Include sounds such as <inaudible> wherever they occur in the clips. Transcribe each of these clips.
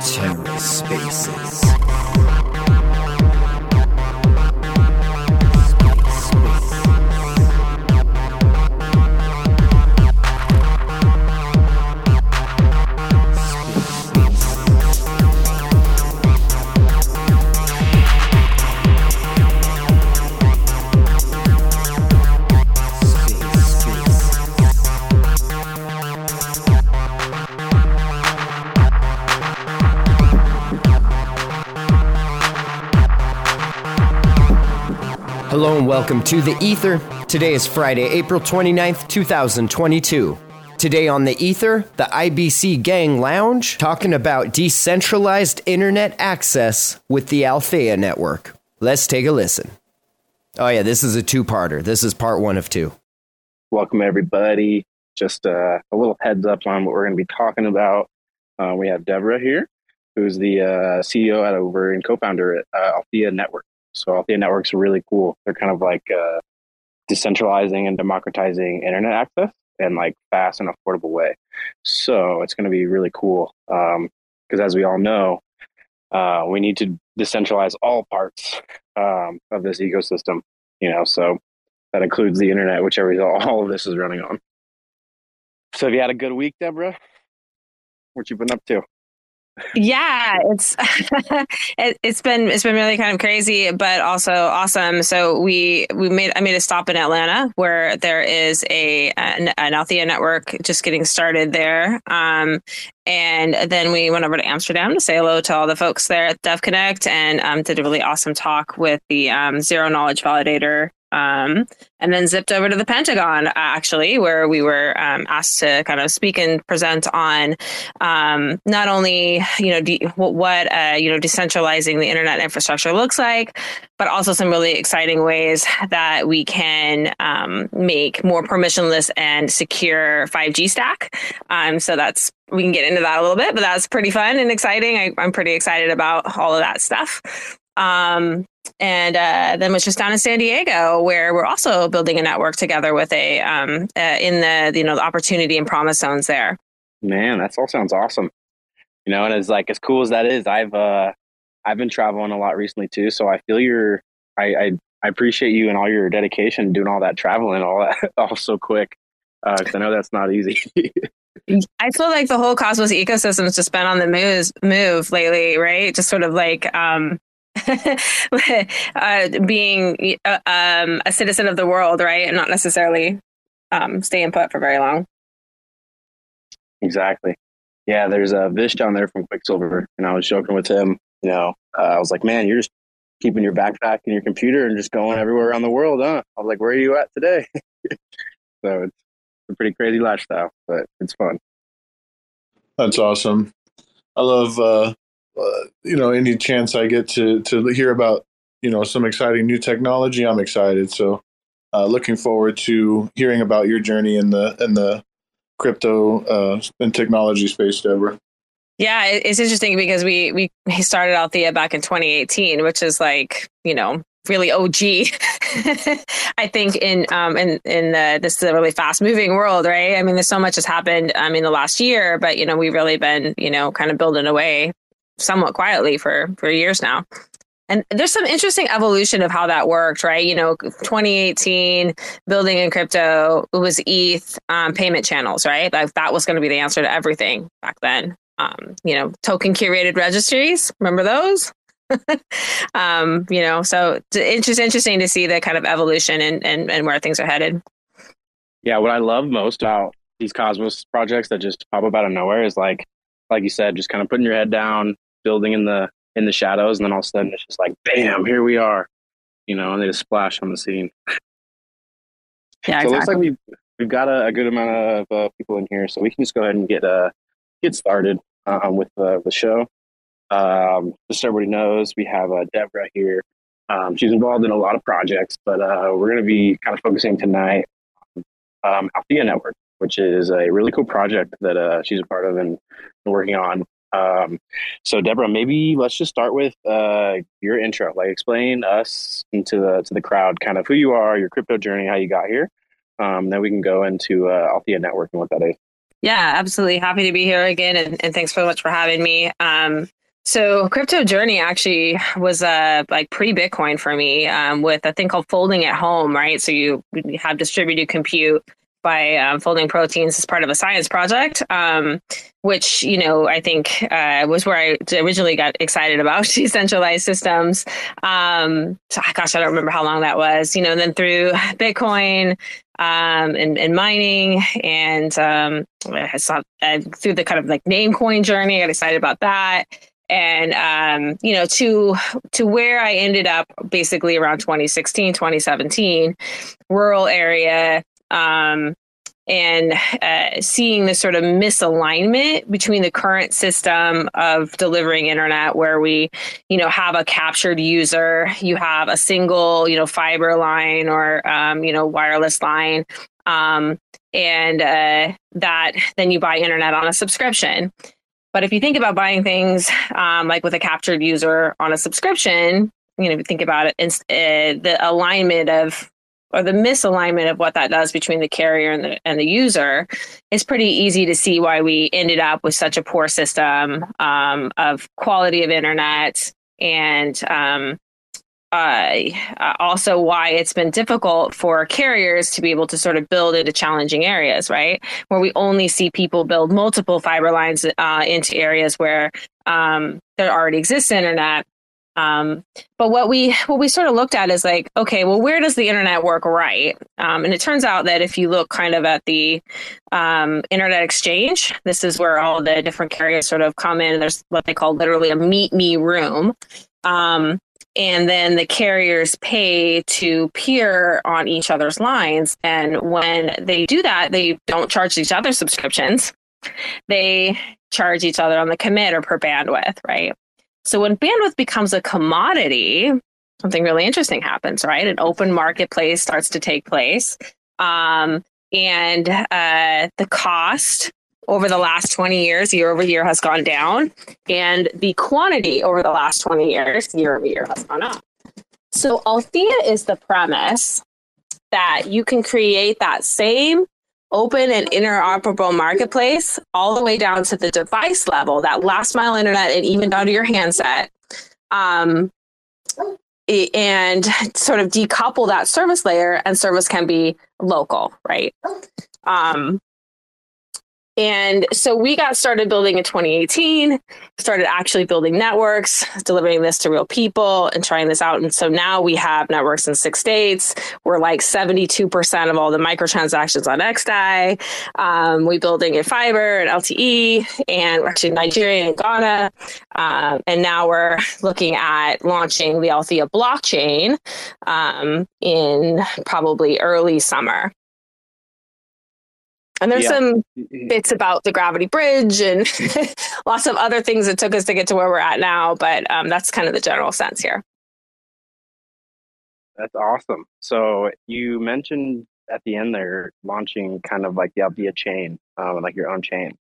TerraSpaces. Hello welcome to The Ether. Today is Friday, April 29th, 2022. Today on The Ether, the IBC Gang Lounge, talking about decentralized internet access with the Althea Network. Let's take a listen. Oh, yeah, this is a two parter. This is part one of two. Welcome, everybody. Just uh, a little heads up on what we're going to be talking about. Uh, we have Deborah here, who's the uh, CEO at over and co founder at uh, Althea Network. So Althea Network's are really cool. They're kind of like uh, decentralizing and democratizing internet access in like fast and affordable way. So it's going to be really cool because um, as we all know, uh, we need to decentralize all parts um, of this ecosystem. You know, so that includes the internet, which every <laughs> all of this is running on. So have you had a good week, Deborah? What you been up to? Yeah it's <laughs> it, has been it's been really kind of crazy but also awesome. So we we made i made a stop in atlanta where there is a an, an althea network just getting started there. Um and then we went over to amsterdam to say hello to all the folks there at DevConnect and um, did a really awesome talk with the um, zero knowledge validator um, and then zipped over to the Pentagon, actually, where we were um, asked to kind of speak and present on um, not only you know de- what uh, you know decentralizing the internet infrastructure looks like, but also some really exciting ways that we can um, make more permissionless and secure 5G stack. Um, so that's we can get into that a little bit, but that's pretty fun and exciting. I, I'm pretty excited about all of that stuff. Um, and uh, then was just down in San Diego, where we're also building a network together with a um, uh, in the you know the opportunity and promise zones there. Man, that all sounds awesome. You know, and as like as cool as that is, I've uh, I've been traveling a lot recently too, so I feel your I I, I appreciate you and all your dedication doing all that traveling all that <laughs> all so quick because uh, I know that's not easy. <laughs> I feel like the whole Cosmos ecosystem has just been on the move, move lately, right? Just sort of like um, <laughs> uh, being uh, um, a citizen of the world, right, and not necessarily um, staying put for very long. Exactly. Yeah, there's a Vish down there from Quicksilver, and I was joking with him. You know, uh, I was like, "Man, you're just keeping your backpack and your computer and just going everywhere around the world, huh?" I was like, "Where are you at today?" <laughs> so it's a pretty crazy lifestyle, but it's fun. That's awesome. I love uh, uh, you know, any chance I get to to hear about you know some exciting new technology, I'm excited. So, uh, looking forward to hearing about your journey in the in the crypto uh, and technology space, Deborah. Yeah, it's interesting because we we started Althea back in 2018, which is like you know really OG. <laughs> I think in um in in the, this is a really fast moving world, right? I mean, there's so much has happened um in the last year, but you know we've really been you know kind of building away somewhat quietly for for years now. And there's some interesting evolution of how that worked, right? You know, 2018 building in crypto was ETH um, payment channels, right? Like that was going to be the answer to everything back then. Um, you know, token curated registries, remember those? <laughs> um, you know, so it's just interesting to see the kind of evolution and, and, and where things are headed. Yeah, what I love most about these Cosmos projects that just pop up out of nowhere is like, like you said, just kind of putting your head down, building in the in the shadows, and then all of a sudden it's just like, bam, here we are, you know, and they just splash on the scene. Yeah, so exactly. it looks like we've we've got a, a good amount of uh, people in here, so we can just go ahead and get uh get started uh, with uh, the show. Um, just so everybody knows, we have uh, Deborah here. Um, she's involved in a lot of projects, but uh, we're going to be kind of focusing tonight on um, Althea Network, which is a really cool project that uh, she's a part of and working on. Um, so Deborah, maybe let's just start with uh, your intro. Like, explain us to the to the crowd, kind of who you are, your crypto journey, how you got here, Um, then we can go into uh, Althea Network and what that is. Yeah, absolutely. Happy to be here again, and, and thanks so much for having me. Um, so, crypto journey actually was uh, like pre Bitcoin for me um, with a thing called folding at home, right? So you have distributed compute by um, folding proteins as part of a science project, um, which you know I think uh, was where I originally got excited about <laughs> decentralized systems. Um, so, gosh, I don't remember how long that was. You know, and then through Bitcoin um, and, and, mining, and um, saw uh, through the kind of like Namecoin journey, I got excited about that and um, you know to to where i ended up basically around 2016 2017 rural area um, and uh, seeing this sort of misalignment between the current system of delivering internet where we you know have a captured user you have a single you know fiber line or um, you know wireless line um, and uh, that then you buy internet on a subscription. But if you think about buying things um, like with a captured user on a subscription you know think about it uh, the alignment of or the misalignment of what that does between the carrier and the and the user is pretty easy to see why we ended up with such a poor system um, of quality of internet and um, uh, also why it's been difficult for carriers to be able to sort of build into challenging areas, right? Where we only see people build multiple fiber lines uh, into areas where um, there already exists internet um, but what we what we sort of looked at is like, okay, well, where does the internet work right? Um, and it turns out that if you look kind of at the um, internet exchange, this is where all the different carriers sort of come in. There's what they call literally a meet me room. Um, and then the carriers pay to peer on each other's lines. And when they do that, they don't charge each other subscriptions. They charge each other on the commit or per bandwidth, right? So when bandwidth becomes a commodity, something really interesting happens, right? An open marketplace starts to take place. Um, and uh, the cost over the last 20 years, year over year, has gone down. And the quantity over the last 20 years, year over year, has gone up. So Althea is the premise that you can create that same open and interoperable marketplace all the way down to the device level, that last mile internet, and even down to your handset. Um, and sort of decouple that service layer, and service can be local, right? Um, and so we got started building in 2018, started actually building networks, delivering this to real people and trying this out. And so now we have networks in six states. We're like 72% of all the microtransactions on XDAI. Um, we building in fiber and LTE, and we're actually in Nigeria and Ghana. Um, and now we're looking at launching the Althea blockchain um, in probably early summer. And there's yeah. some bits about the gravity bridge and <laughs> lots of other things that took us to get to where we're at now, but um, that's kind of the general sense here. That's awesome. So you mentioned at the end there launching kind of like the Althea chain, um, like your own chain.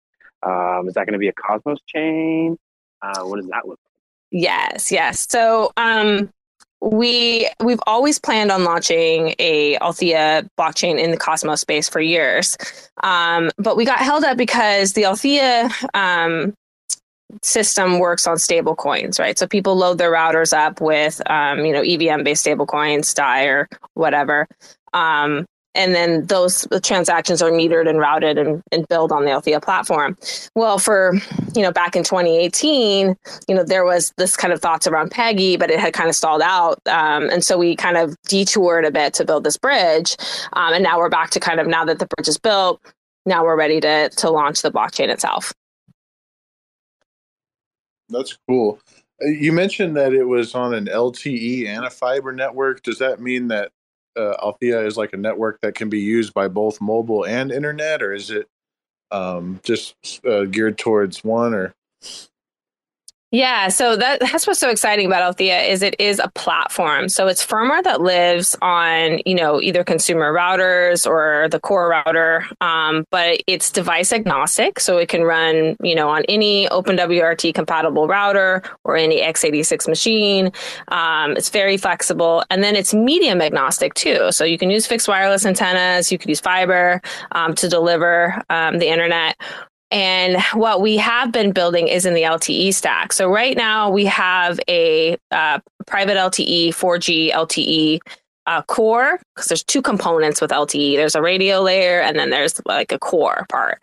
Um, is that going to be a Cosmos chain? Uh, what does that look like? Yes, yes. So um, we we've always planned on launching a Althea blockchain in the Cosmos space for years, um, but we got held up because the Althea um, system works on stable coins, right? So people load their routers up with um, you know EVM based stable coins, DAI or whatever. And then those transactions are metered and routed and, and billed on the Althea platform. Well, for you know, back in 2018, you know, there was this kind of thoughts around Peggy, but it had kind of stalled out, um, and so we kind of detoured a bit to build this bridge, um, and now we're back to kind of now that the bridge is built, now we're ready to to launch the blockchain itself. That's cool. Uh, you mentioned that it was on an LTE and a fiber network. Does that mean that uh, Althea is like a network that can be used by both mobile and internet, or is it um, just uh, geared towards one? Or Yeah, so that, that's what's so exciting about Althea is it is a platform. So it's firmware that lives on, you know, either consumer routers or the core router, um, but it's device agnostic. So it can run, you know, on any OpenWRT compatible router or any x86 machine. Um, it's very flexible. And then it's medium agnostic too. So you can use fixed wireless antennas, you could use fiber um, to deliver um, the internet and what we have been building is in the LTE stack. So right now we have a uh, private LTE, 4G LTE uh, core because there's two components with LTE. There's a radio layer and then there's like a core part.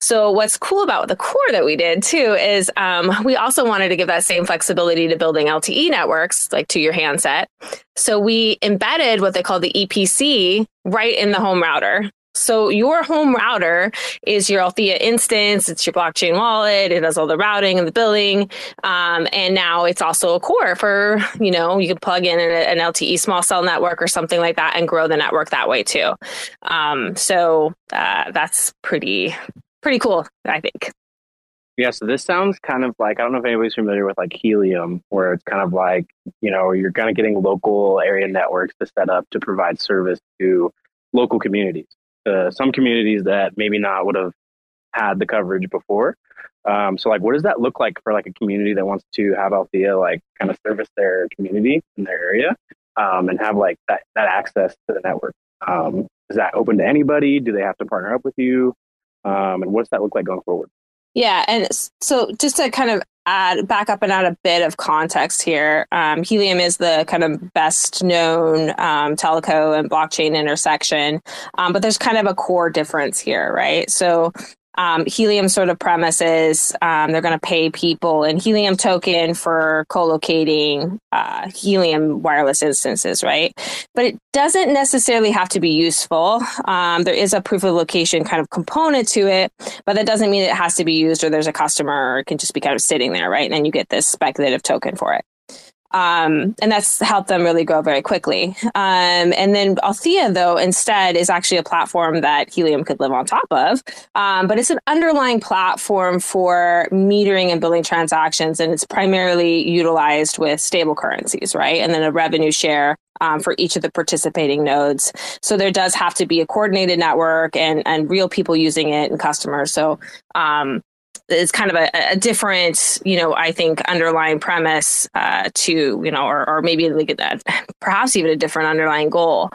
So what's cool about the core that we did too is um, we also wanted to give that same flexibility to building LTE networks, like to your handset. So we embedded what they call the EPC right in the home router. So your home router is your Althea instance. It's your blockchain wallet. It does all the routing and the billing. Um, and now it's also a core for, you know, you can plug in an, LTE small cell network or something like that and grow the network that way too. Um, so uh, that's pretty, pretty cool, I think. Yeah, so this sounds kind of like I don't know if anybody's familiar with like Helium, where it's kind of like you know you're kind of getting local area networks to set up to provide service to local communities uh, some communities that maybe not would have had the coverage before. Um, so, like, what does that look like for like a community that wants to have Althea like kind of service their community in their area um, and have like that that access to the network? Um, is that open to anybody? Do they have to partner up with you? Um, and what's that look like going forward? Yeah, and so just to kind of add back up and add a bit of context here, um, Helium is the kind of best known um, teleco and blockchain intersection, um, but there's kind of a core difference here, right? So um, Helium sort of premises. Um, they're going to pay people in Helium token for co-locating uh, Helium wireless instances, right? But it doesn't necessarily have to be useful. Um, there is a proof of location kind of component to it, but that doesn't mean it has to be used or there's a customer or it can just be kind of sitting there, right? And then you get this speculative token for it. Um, and that's helped them really grow very quickly. Um, and then Althea, though, instead is actually a platform that Helium could live on top of. Um, but it's an underlying platform for metering and billing transactions, and it's primarily utilized with stable currencies, right? And then a revenue share um, for each of the participating nodes. So there does have to be a coordinated network and and real people using it and customers. So um, is kind of a, a, different, you know, I think underlying premise uh, to, you know, or, or maybe like that, <laughs> perhaps even a different underlying goal.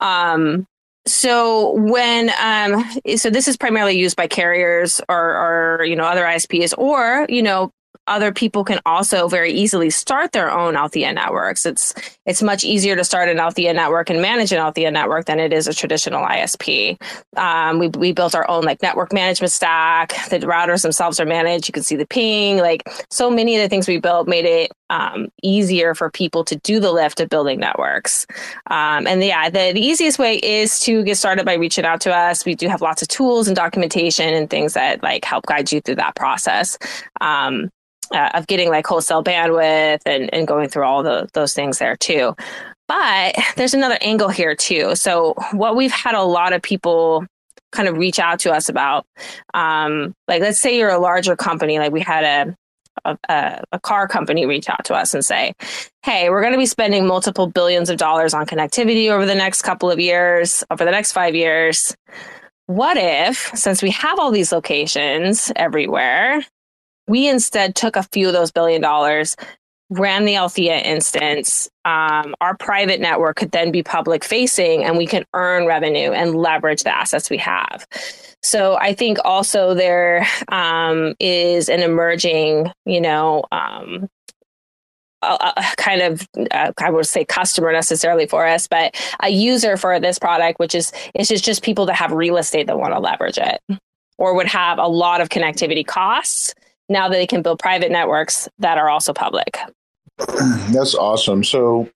Um, so when um, so this is primarily used by carriers or, or you know other ISPs or you know other people can also very easily start their own Althea networks. It's it's much easier to start an Althea network and manage an Althea network than it is a traditional ISP. Um, we we built our own like network management stack. The routers themselves are managed. You can see the ping. Like so many of the things we built made it um, easier for people to do the lift of building networks. Um, and yeah, the, the easiest way is to get started by reaching out to us. We do have lots of tools and documentation and things that like help guide you through that process. Um, uh, of getting like wholesale bandwidth and, and going through all the, those things there too. But there's another angle here too. So what we've had a lot of people kind of reach out to us about, um, like let's say you're a larger company, like we had a a, a, car company reach out to us and say, Hey, we're going to be spending multiple billions of dollars on connectivity over the next couple of years, over the next five years. What if, since we have all these locations everywhere, we instead took a few of those billion dollars, ran the Althea instance. Um, our private network could then be public facing and we can earn revenue and leverage the assets we have. So I think also there um, is an emerging, you know, um, a, a kind of uh, I would say customer necessarily for us, but a user for this product, which is it's just just people that have real estate that want to leverage it or would have a lot of connectivity costs now that they can build private networks that are also public. <clears throat> That's awesome. So,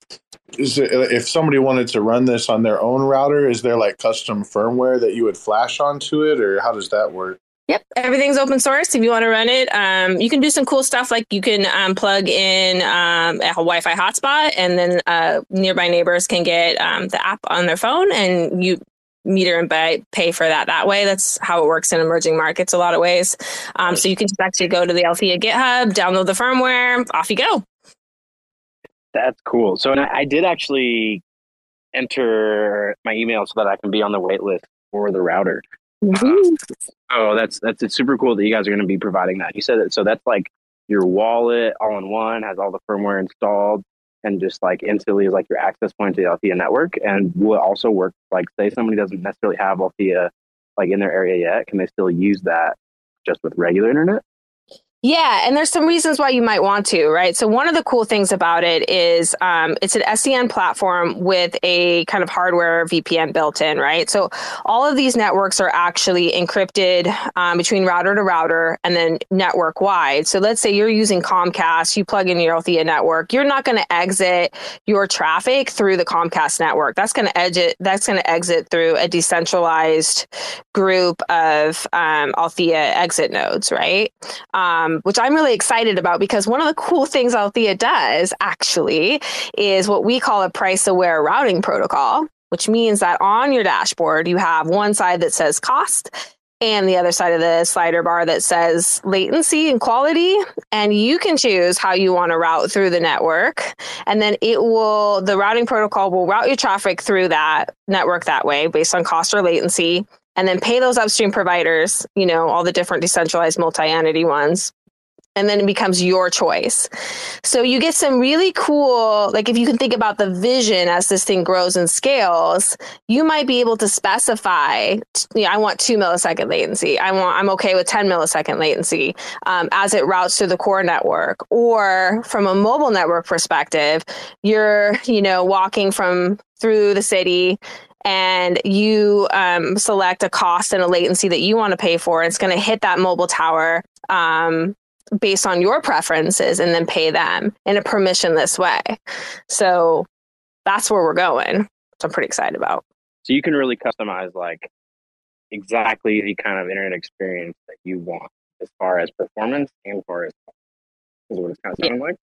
is it, if somebody wanted to run this on their own router, is there like custom firmware that you would flash onto it, or how does that work? Yep, everything's open source. If you want to run it, um, you can do some cool stuff like you can um, plug in um, a Wi-Fi hotspot, and then uh, nearby neighbors can get um, the app on their phone, and you meter and pay, pay for that that way. That's how it works in emerging markets a lot of ways. Um, so you can just actually go to the Althea GitHub, download the firmware, off you go. That's cool. So I, I did actually enter my email so that I can be on the wait list for the router. Mm-hmm. oh, that's that's it's super cool that you guys are going to be providing that. You said that, so that's like your wallet all in one, has all the firmware installed, and just like instantly is like your access point to the Althea network, and will also work like say somebody doesn't necessarily have Althea like in their area yet, can they still use that just with regular internet? Yeah, and there's some reasons why you might want to, right? So one of the cool things about it is um, it's an SDN platform with a kind of hardware VPN built in, right? So all of these networks are actually encrypted um, between router to router and then network wide. So let's say you're using Comcast, you plug in your Althea network, you're not going to exit your traffic through the Comcast network. That's going to exit. That's going to exit through a decentralized group of um, Althea exit nodes, right? Um, which I'm really excited about because one of the cool things Althea does actually is what we call a price aware routing protocol, which means that on your dashboard, you have one side that says cost and the other side of the slider bar that says latency and quality. And you can choose how you want to route through the network. And then it will, the routing protocol will route your traffic through that network that way based on cost or latency. And then pay those upstream providers, you know, all the different decentralized multi entity ones and then it becomes your choice. So you get some really cool, like if you can think about the vision as this thing grows and scales, you might be able to specify, you know, I want two millisecond latency. I want, I'm okay with 10 millisecond latency um, as it routes through the core network. Or from a mobile network perspective, you're, you know, walking from through the city and you um, select a cost and a latency that you want to pay for. And it's going to hit that mobile tower um, based on your preferences and then pay them in a permissionless way. So that's where we're going, which I'm pretty excited about. So you can really customize like exactly the kind of internet experience that you want as far as performance and as far as is what it's kind of sounding yeah. like.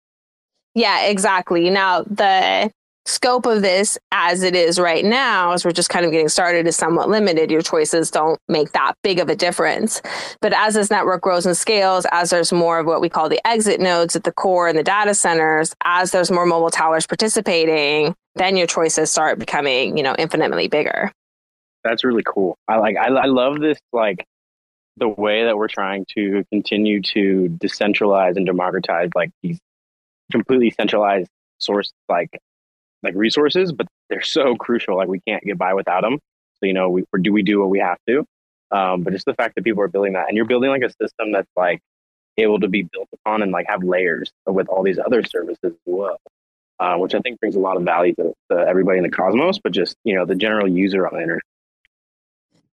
Yeah, exactly. Now the scope of this as it is right now, as we're just kind of getting started, is somewhat limited. Your choices don't make that big of a difference. But as this network grows and scales, as there's more of what we call the exit nodes at the core and the data centers, as there's more mobile towers participating, then your choices start becoming, you know, infinitely bigger. That's really cool. I like, I, I love this, like, the way that we're trying to continue to decentralize and democratize like these completely centralized source like like resources, but they're so <laughs> crucial. Like we can't get by without them. So you know, we do we do what we have to? Um, but just the fact that people are building that, and you're building like a system that's like able to be built upon and like have layers with all these other services as well, uh, which I think brings a lot of value to, to everybody in the cosmos, but just you know the general user on the internet.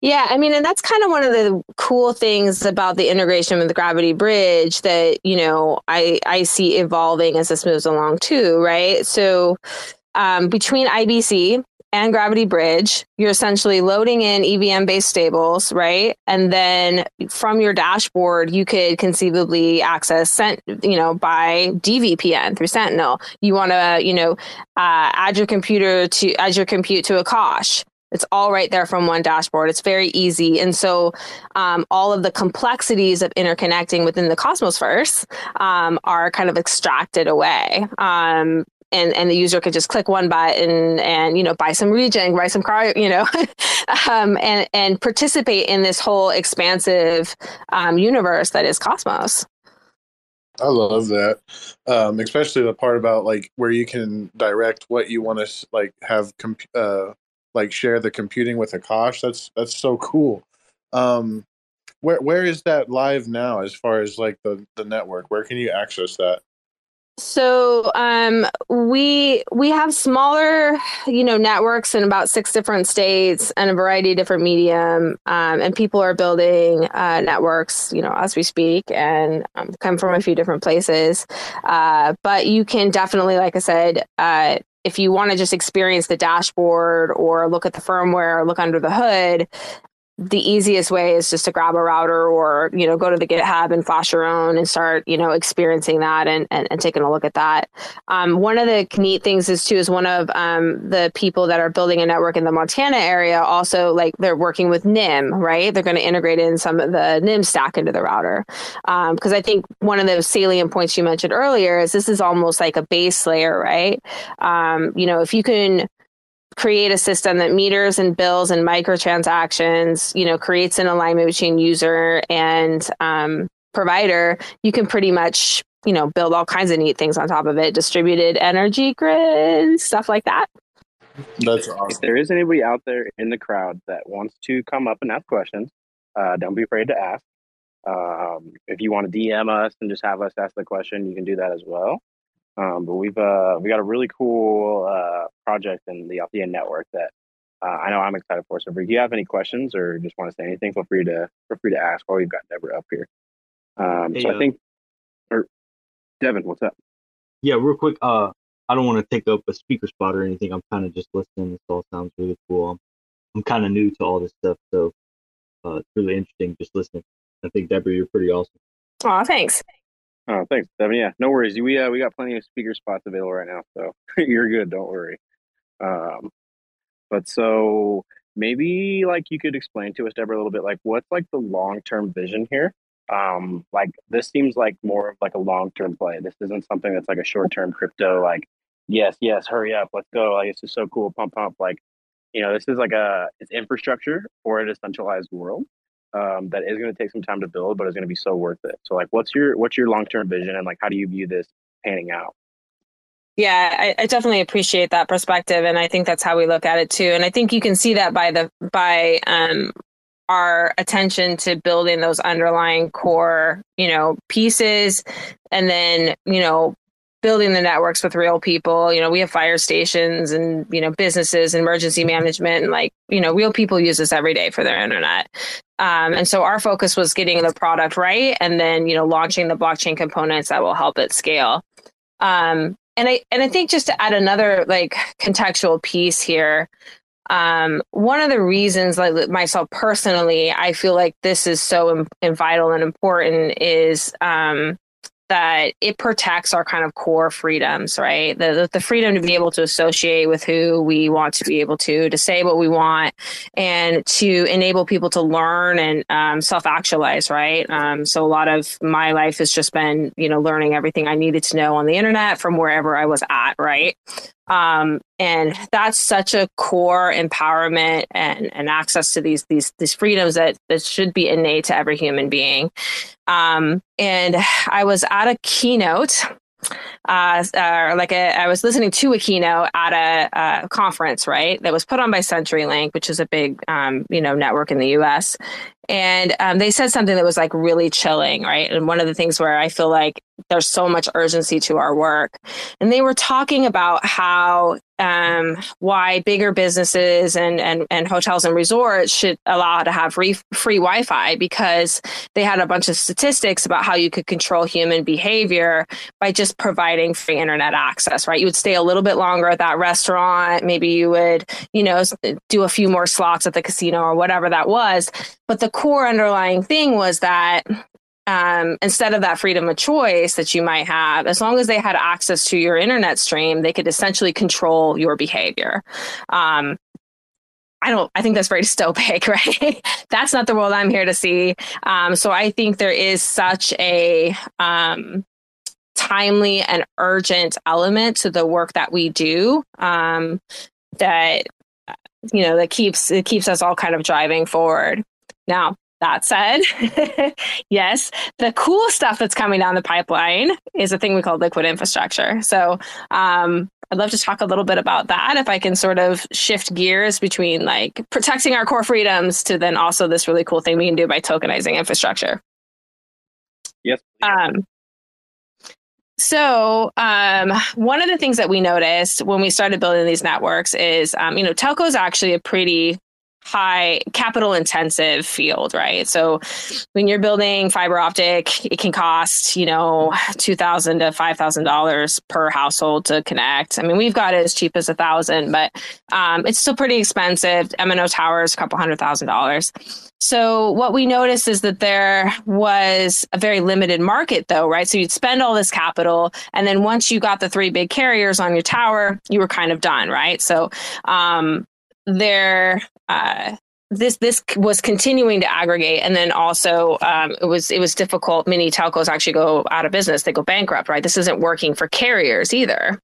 Yeah, I mean, and that's kind of one of the cool things about the integration with Gravity Bridge that you know I I see evolving as this moves along too, right? So um, between IBC and Gravity Bridge, you're essentially loading in EVM based stables, right? And then from your dashboard, you could conceivably access sent, you know, buy DVPN through Sentinel. You want to, you know, uh, add your computer to add your compute to Akash. It's all right there from one dashboard. It's very easy. And so um, all of the complexities of interconnecting within the Cosmos um, are kind of extracted away. Um, and and the user could just click one button and you know buy some regen, buy some car, you know, <laughs> um, and and participate in this whole expansive um, universe that is Cosmos. I love that, um, especially the part about like where you can direct what you want to like have comp- uh, like share the computing with Akash. That's that's so cool. Um, where where is that live now as far as like the the network? Where can you access that? So um, we we have smaller, you know, networks in about six different states and a variety of different medium, um, and people are building uh, networks, you know, as we speak, and um, come from a few different places. Uh, but you can definitely, like I said, uh, if you want to just experience the dashboard or look at the firmware or look under the hood, the easiest way is just to grab a router or you know go to the github and flash your own and start you know experiencing that and, and, and taking a look at that. Um, one of the neat things is too is one of um, the people that are building a network in the montana area also like they're working with Nym right? They're going to integrate in some of the Nym stack into the router. Because um, i think one of the salient points you mentioned earlier is this is almost like a base layer right? Um, you know if you can create a system that meters and bills and microtransactions, you know, creates an alignment between user and um, provider, you can pretty much, you know, build all kinds of neat things on top of it, distributed energy grid, stuff like that. That's awesome. If there is anybody out there in the crowd that wants to come up and ask questions, uh, don't be afraid to ask. Um, if you want to DM us and just have us ask the question, you can do that as well. Um, but we've uh, we got a really cool uh, project in the Althea network that uh, I know I'm excited for. So if you have any questions or just want to say anything, feel free to feel free to ask while we've got Deborah up here. Um, hey, so I uh think, or Devin, what's up? Yeah, real quick. Uh, I don't want to take up a speaker spot or anything. I'm kind of just listening. This all sounds really cool. I'm, I'm kind of new to all this stuff, so uh, it's really interesting just listening. I think Deborah, you're pretty awesome. Oh, thanks. Oh, thanks, Devin. Yeah, no worries. We uh, we got plenty of speaker spots available right now, so <laughs> you're good. Don't worry. Um, but so maybe like you could explain to us, Deborah, a little bit like what's like the long term vision here. Um, like this seems like more of like a long term play. This isn't something that's like a short term crypto. Like, yes, yes, hurry up, let's go. Like, this is so cool, pump, pump. Like, you know, this is like a it's infrastructure for a decentralized world um, that is going to take some time to build, but it's going to be so worth it. So, like, what's your what's your long term vision, and like, how do you view this panning out? Yeah, I, I, definitely appreciate that perspective, and I think that's how we look at it too. And I think you can see that by the by um, our attention to building those underlying core, you know, pieces, and then you know building the networks with real people. You know, we have fire stations and, you know, businesses and emergency management and like, you know, real people use this every day for their internet. Um, and so our focus was getting the product right and then, you know, launching the blockchain components that will help it scale. Um, and I and I think just to add another like contextual piece here, um, one of the reasons, like myself personally, I feel like this is so Im- vital and important is um, that it protects our kind of core freedoms, right? The, the freedom to be able to associate with who we want to be able to, to say what we want, and to enable people to learn and um, self actualize, right? Um, so a lot of my life has just been, you know, learning everything I needed to know on the internet from wherever I was at, right? Um, and that's such a core empowerment and, and access to these these these freedoms that that should be innate to every human being. Um, and I was at a keynote uh, uh, like a, I was listening to a keynote at a, a, conference, right? That was put on by CenturyLink, which is a big, um, you know, network in the U.S. And um, they said something that was like really chilling, right? And one of the things where I feel like there's so much urgency to our work, and they were talking about how um, why bigger businesses and, and, and hotels and resorts should allow to have free, free Wi-Fi because they had a bunch of statistics about how you could control human behavior by just providing free internet access, right? You would stay a little bit longer at that restaurant. Maybe you would, you know, do a few more slots at the casino or whatever that was. But the core underlying thing was that um, instead of that freedom of choice that you might have, as long as they had access to your internet stream, they could essentially control your behavior. Um, I don't, I think that's very <laughs> dystopic, right? <laughs> that's not the world I'm here to see. Um, so I think there is such a, um, timely and urgent element to the work that we do um, that you know that keeps it keeps us all kind of driving forward now that said, <laughs> yes, the cool stuff that's coming down the pipeline is a thing we call liquid infrastructure. So um, I'd love to talk a little bit about that if I can sort of shift gears between like protecting our core freedoms to then also this really cool thing we can do by tokenizing infrastructure. Yes. Um, so, um, one of the things that we noticed when we started building these networks is, um, you know, telco is actually a pretty high capital intensive field, right? So when you're building fiber optic, it can cost, you know, two thousand to five thousand dollars per household to connect. I mean, we've got it as cheap as a thousand, but um, it's still pretty expensive. MNO towers, a couple hundred thousand dollars. So what we noticed is that there was a very limited market though, right? So you'd spend all this capital and then once you got the three big carriers on your tower, you were kind of done, right? So um, there uh, this this was continuing to aggregate. And then also um, it was it was difficult. Many telcos actually go out of business. They go bankrupt right? This isn't working for carriers either.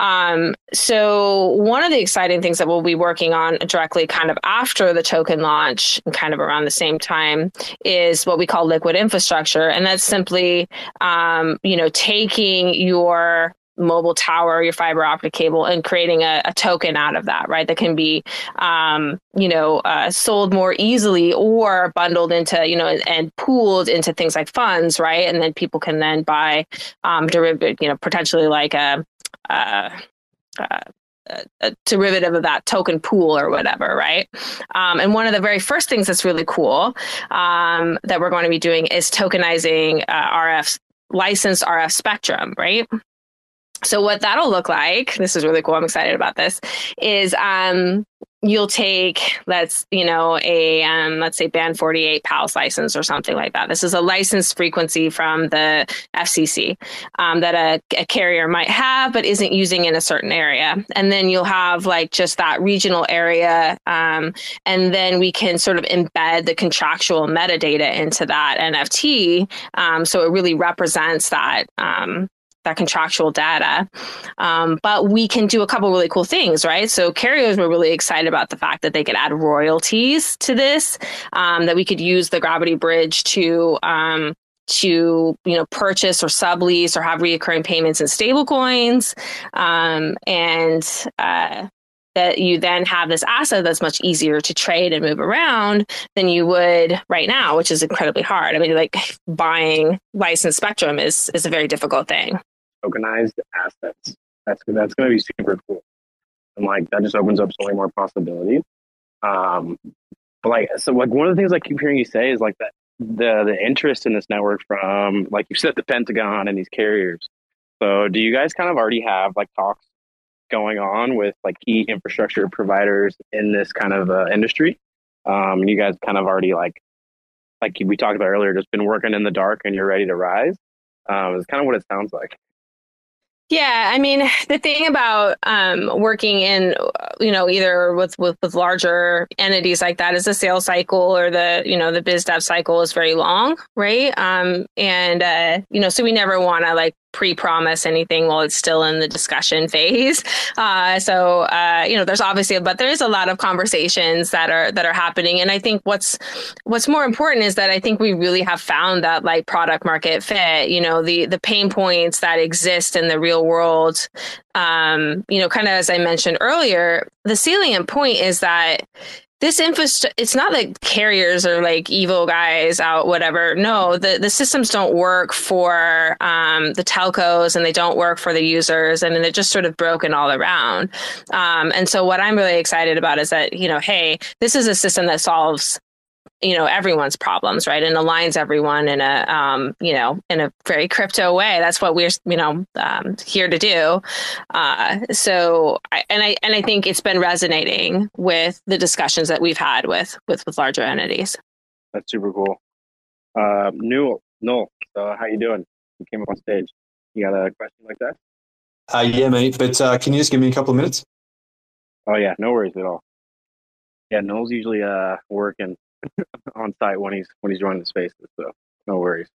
Um, so one of the exciting things that we'll be working on directly kind of after the token launch and kind of around the same time is what we call liquid infrastructure. And that's simply um, you know taking your mobile tower, your fiber optic cable, and creating a, a token out of that, right? That can be, um, you know, uh, sold more easily or bundled into, you know, and, and, pooled into things like funds, right? And then people can then buy um, derivative, you know, potentially like a, a, a, a derivative of that token pool or whatever, right? Um, and one of the very first things that's really cool um, that we're going to be doing is tokenizing uh, RF licensed RF spectrum, right? So what that'll look like, this is really cool. I'm excited about this. Is um, you'll take let's you know a um, let's say band 48 PALs license or something like that this is a licensed frequency from the fcc um, that a, a, carrier might have but isn't using in a certain area and then you'll have like just that regional area um, and then we can sort of embed the contractual metadata into that nft um, so it really represents that um, that contractual data. Um, but we can do a couple really cool things, right? So carriers were really excited about the fact that they could add royalties to this, um, that we could use the Gravity Bridge to um, to you know purchase or sublease or have reoccurring payments in stablecoins, um, and uh, that you then have this asset that's much easier to trade and move around than you would right now, which is incredibly hard. I mean, like buying licensed spectrum is is a very difficult thing tokenized assets. That's that's going to be super cool, and like that just opens up so many more possibilities. Um, but like so, like one of the things I keep hearing you say is like that the the interest in this network from like you said the Pentagon and these carriers. So do you guys kind of already have like talks going on with like key infrastructure providers in this kind of uh, industry? Um, and you guys kind of already like like we talked about earlier, just been working in the dark and you're ready to rise. Um, it's kind of what it sounds like. Yeah, I mean, <sighs> the thing about um, working in, you know, either with, with with larger entities like that is the sales cycle or the, you know, the biz dev cycle is very long, right? Um, and uh, you know, so we never want to like pre-promise anything while it's still in the discussion phase. Uh, so uh, you know, there's obviously, but there's a lot of conversations that are that are happening, and I think what's what's more important is that I think we really have found that like product market fit. You know, the the pain points that exist in the real world. Um, you know, kind of as I mentioned earlier, the salient point is that this infrastructure it's not like carriers are like evil guys out whatever. No the, the systems don't work for um, the telcos and they don't work for the users and they're just sort of broken all around. Um, and so what i'm really excited about is that you know hey this is a system that solves you know everyone's problems right? And aligns everyone in a um, you know in a very crypto way. That's what we're you know um, here to do. Uh, so I, and i and i think it's been resonating with the discussions that we've had with with with larger entities. That's super cool. Uh newell noel so how you doing? You came up on stage. You got a question like that? Uh yeah mate but uh can you just give me a couple of minutes? Oh yeah no worries at all. Yeah noel's usually uh working <laughs> on site when he's when he's running the spaces. So no worries.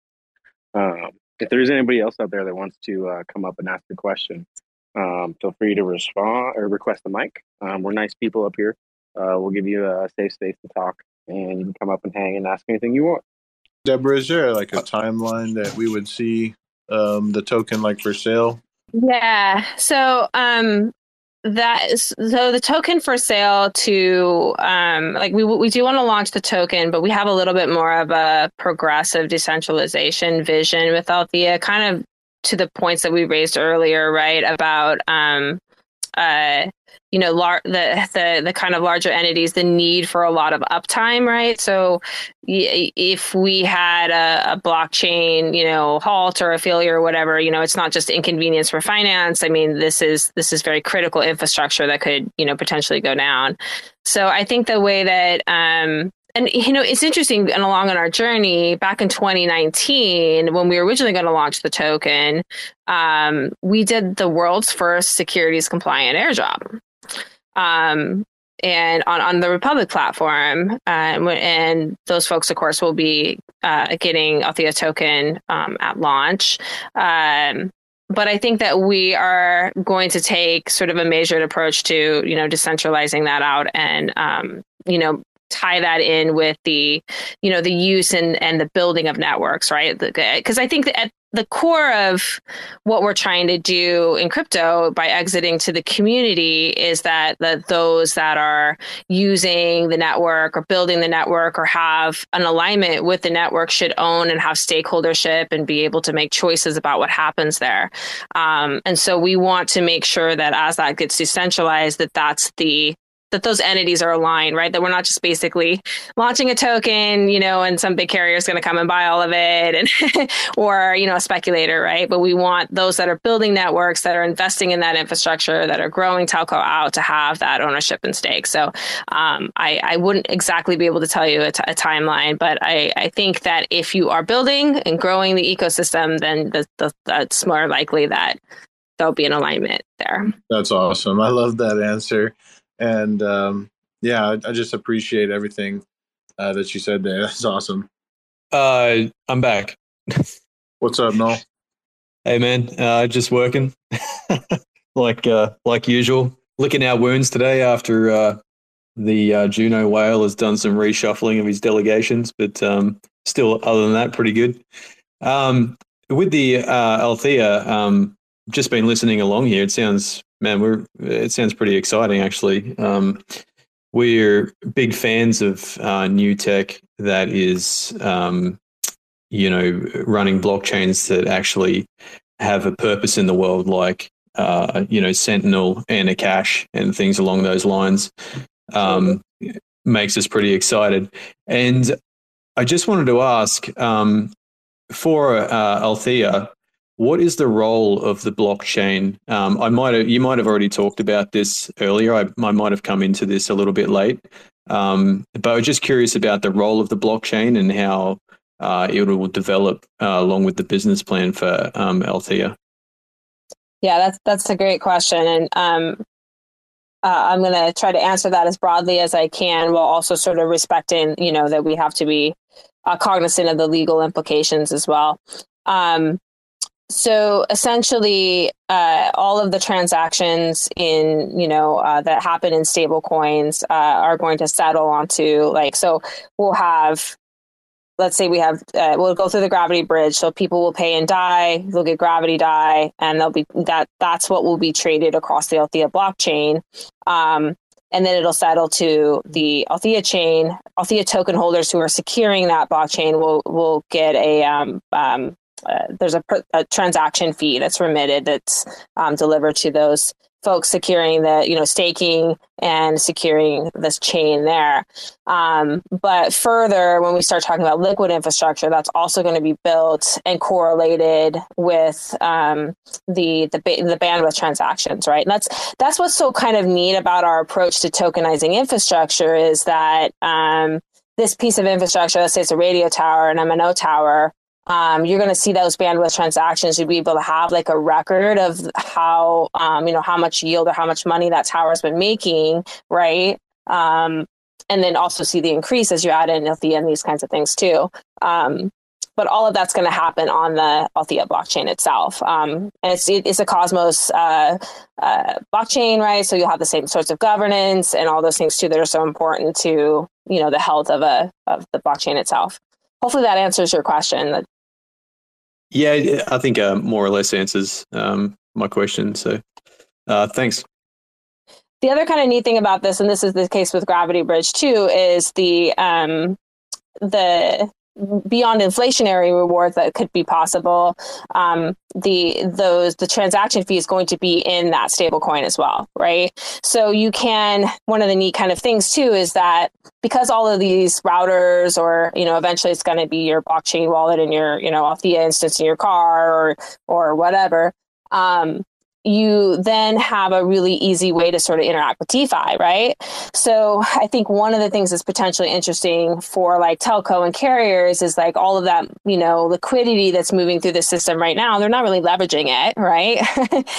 Um, if there's anybody else out there that wants to uh, come up and ask a question, um, feel free to respond or request the mic. Um, we're nice people up here. Uh, we'll give you a safe space to talk, and you can come up and hang and ask anything you want. Deborah, is there like a timeline that we would see um, the token like for sale? Yeah. So um, that is so the token for sale to um like we we do want to launch the token but we have a little bit more of a progressive decentralization vision with Althea kind of to the points that we raised earlier right about um uh you know lar- the, the the kind of larger entities the need for a lot of uptime right? So if we had a, a, blockchain you know halt or a failure or whatever you know it's not just inconvenience for finance. I mean this is this is very critical infrastructure that could you know potentially go down. So i think the way that um and you know it's interesting and along on our journey back in 2019 when we were originally going to launch the token um, we did the world's first securities compliant airdrop um, and on, on the republic platform uh, and those folks of course will be uh, getting althea token um, at launch. Um, but I think that we are going to take sort of a measured approach to, you know, decentralizing that out and, um, you know, tie that in with the you know the use and and the building of networks right? Because i think that at the core of what we're trying to do in crypto by exiting to the community is that that those that are using the network or building the network or have an alignment with the network should own and have stakeholdership and be able to make choices about what happens there. Um, and so we want to make sure that as that gets decentralized that that's the that those entities are aligned, right? That we're not just basically launching a token, you know, and some big carrier is going to come and buy all of it, and <laughs> or you know, a speculator, right? But we want those that are building networks, that are investing in that infrastructure, that are growing telco out to have that ownership and stake. So um, I, I wouldn't exactly be able to tell you a, t- a timeline, but I, I think that if you are building and growing the ecosystem, then the, the, that's more likely that there'll be an alignment there. That's awesome. I love that answer and um, yeah, I, I, just appreciate everything uh, that you said there. <laughs> That's awesome. Uh, I'm back. What's up, Noel? Hey man, uh, just working <laughs> like uh, like usual. Licking our wounds today after uh, the uh, Juno whale has done some reshuffling of his delegations, but um, still, other than that, pretty good. Um, with the uh, Althea, um, just been listening along here. It sounds man, we're it sounds pretty exciting actually. Um, we're big fans of uh, new tech that is, um, you know, running blockchains that actually have a purpose in the world, like uh, you know, Sentinel and Akash and things along those lines. Um, makes us pretty excited. And I just wanted to ask um, for uh, Althea, what is the role of the blockchain? Um, I might have, you might have already talked about this earlier. I, I might have come into this a little bit late, um, but I was just curious about the role of the blockchain and how uh, it will develop uh, along with the business plan for um, Althea. Yeah, that's that's a great question, and um, uh, I'm going to try to answer that as broadly as I can, while also sort of respecting, you know, that we have to be uh, cognizant of the legal implications as well. Um, so essentially, uh, all of the transactions in you know uh, that happen in stable coins uh, are going to settle onto like so we'll have let's say we have uh, we'll go through the gravity bridge. So people will pay in DAI they'll get gravity DAI and they'll be that that's what will be traded across the althea blockchain. Um, and then it'll settle to the althea chain. Althea token holders who are securing that blockchain will will get a um, um, uh, there's a, a, transaction fee that's remitted that's um, delivered to those folks securing the you know staking and securing this chain there. Um, but further when we start talking about liquid infrastructure that's also going to be built and correlated with um, the, the the bandwidth transactions right? And that's that's what's so kind of neat about our approach to tokenizing infrastructure is that um, this piece of infrastructure let's say it's a radio tower an mno tower um, you're going to see those bandwidth transactions. You'll be able to have like a record of how, um, you know, how much yield or how much money that tower has been making, right? Um, and then also see the increase as you add in Althea and these kinds of things too. Um, but all of that's going to happen on the Althea blockchain itself. Um, and it's, it's a Cosmos uh, uh, blockchain, right? So you'll have the same sorts of governance and all those things too that are so important to, you know, the health of a of the blockchain itself. Hopefully that answers your question. Yeah, I think uh, more or less answers um, my question. So uh, thanks. The other kind of neat thing about this, and this is the case with Gravity Bridge too, is the um, the beyond inflationary rewards that could be possible, um, the those the transaction fee is going to be in that stable coin as well, right? So you can one of the neat kind of things too is that because all of these routers or you know eventually it's going to be your blockchain wallet and your you know Althea instance in your car or or whatever. Um, you then have a really easy way to sort of interact with DeFi, right? So I think one of the things that's potentially interesting for like telco and carriers is like all of that, you know, liquidity that's moving through the system right now. They're not really leveraging it, right?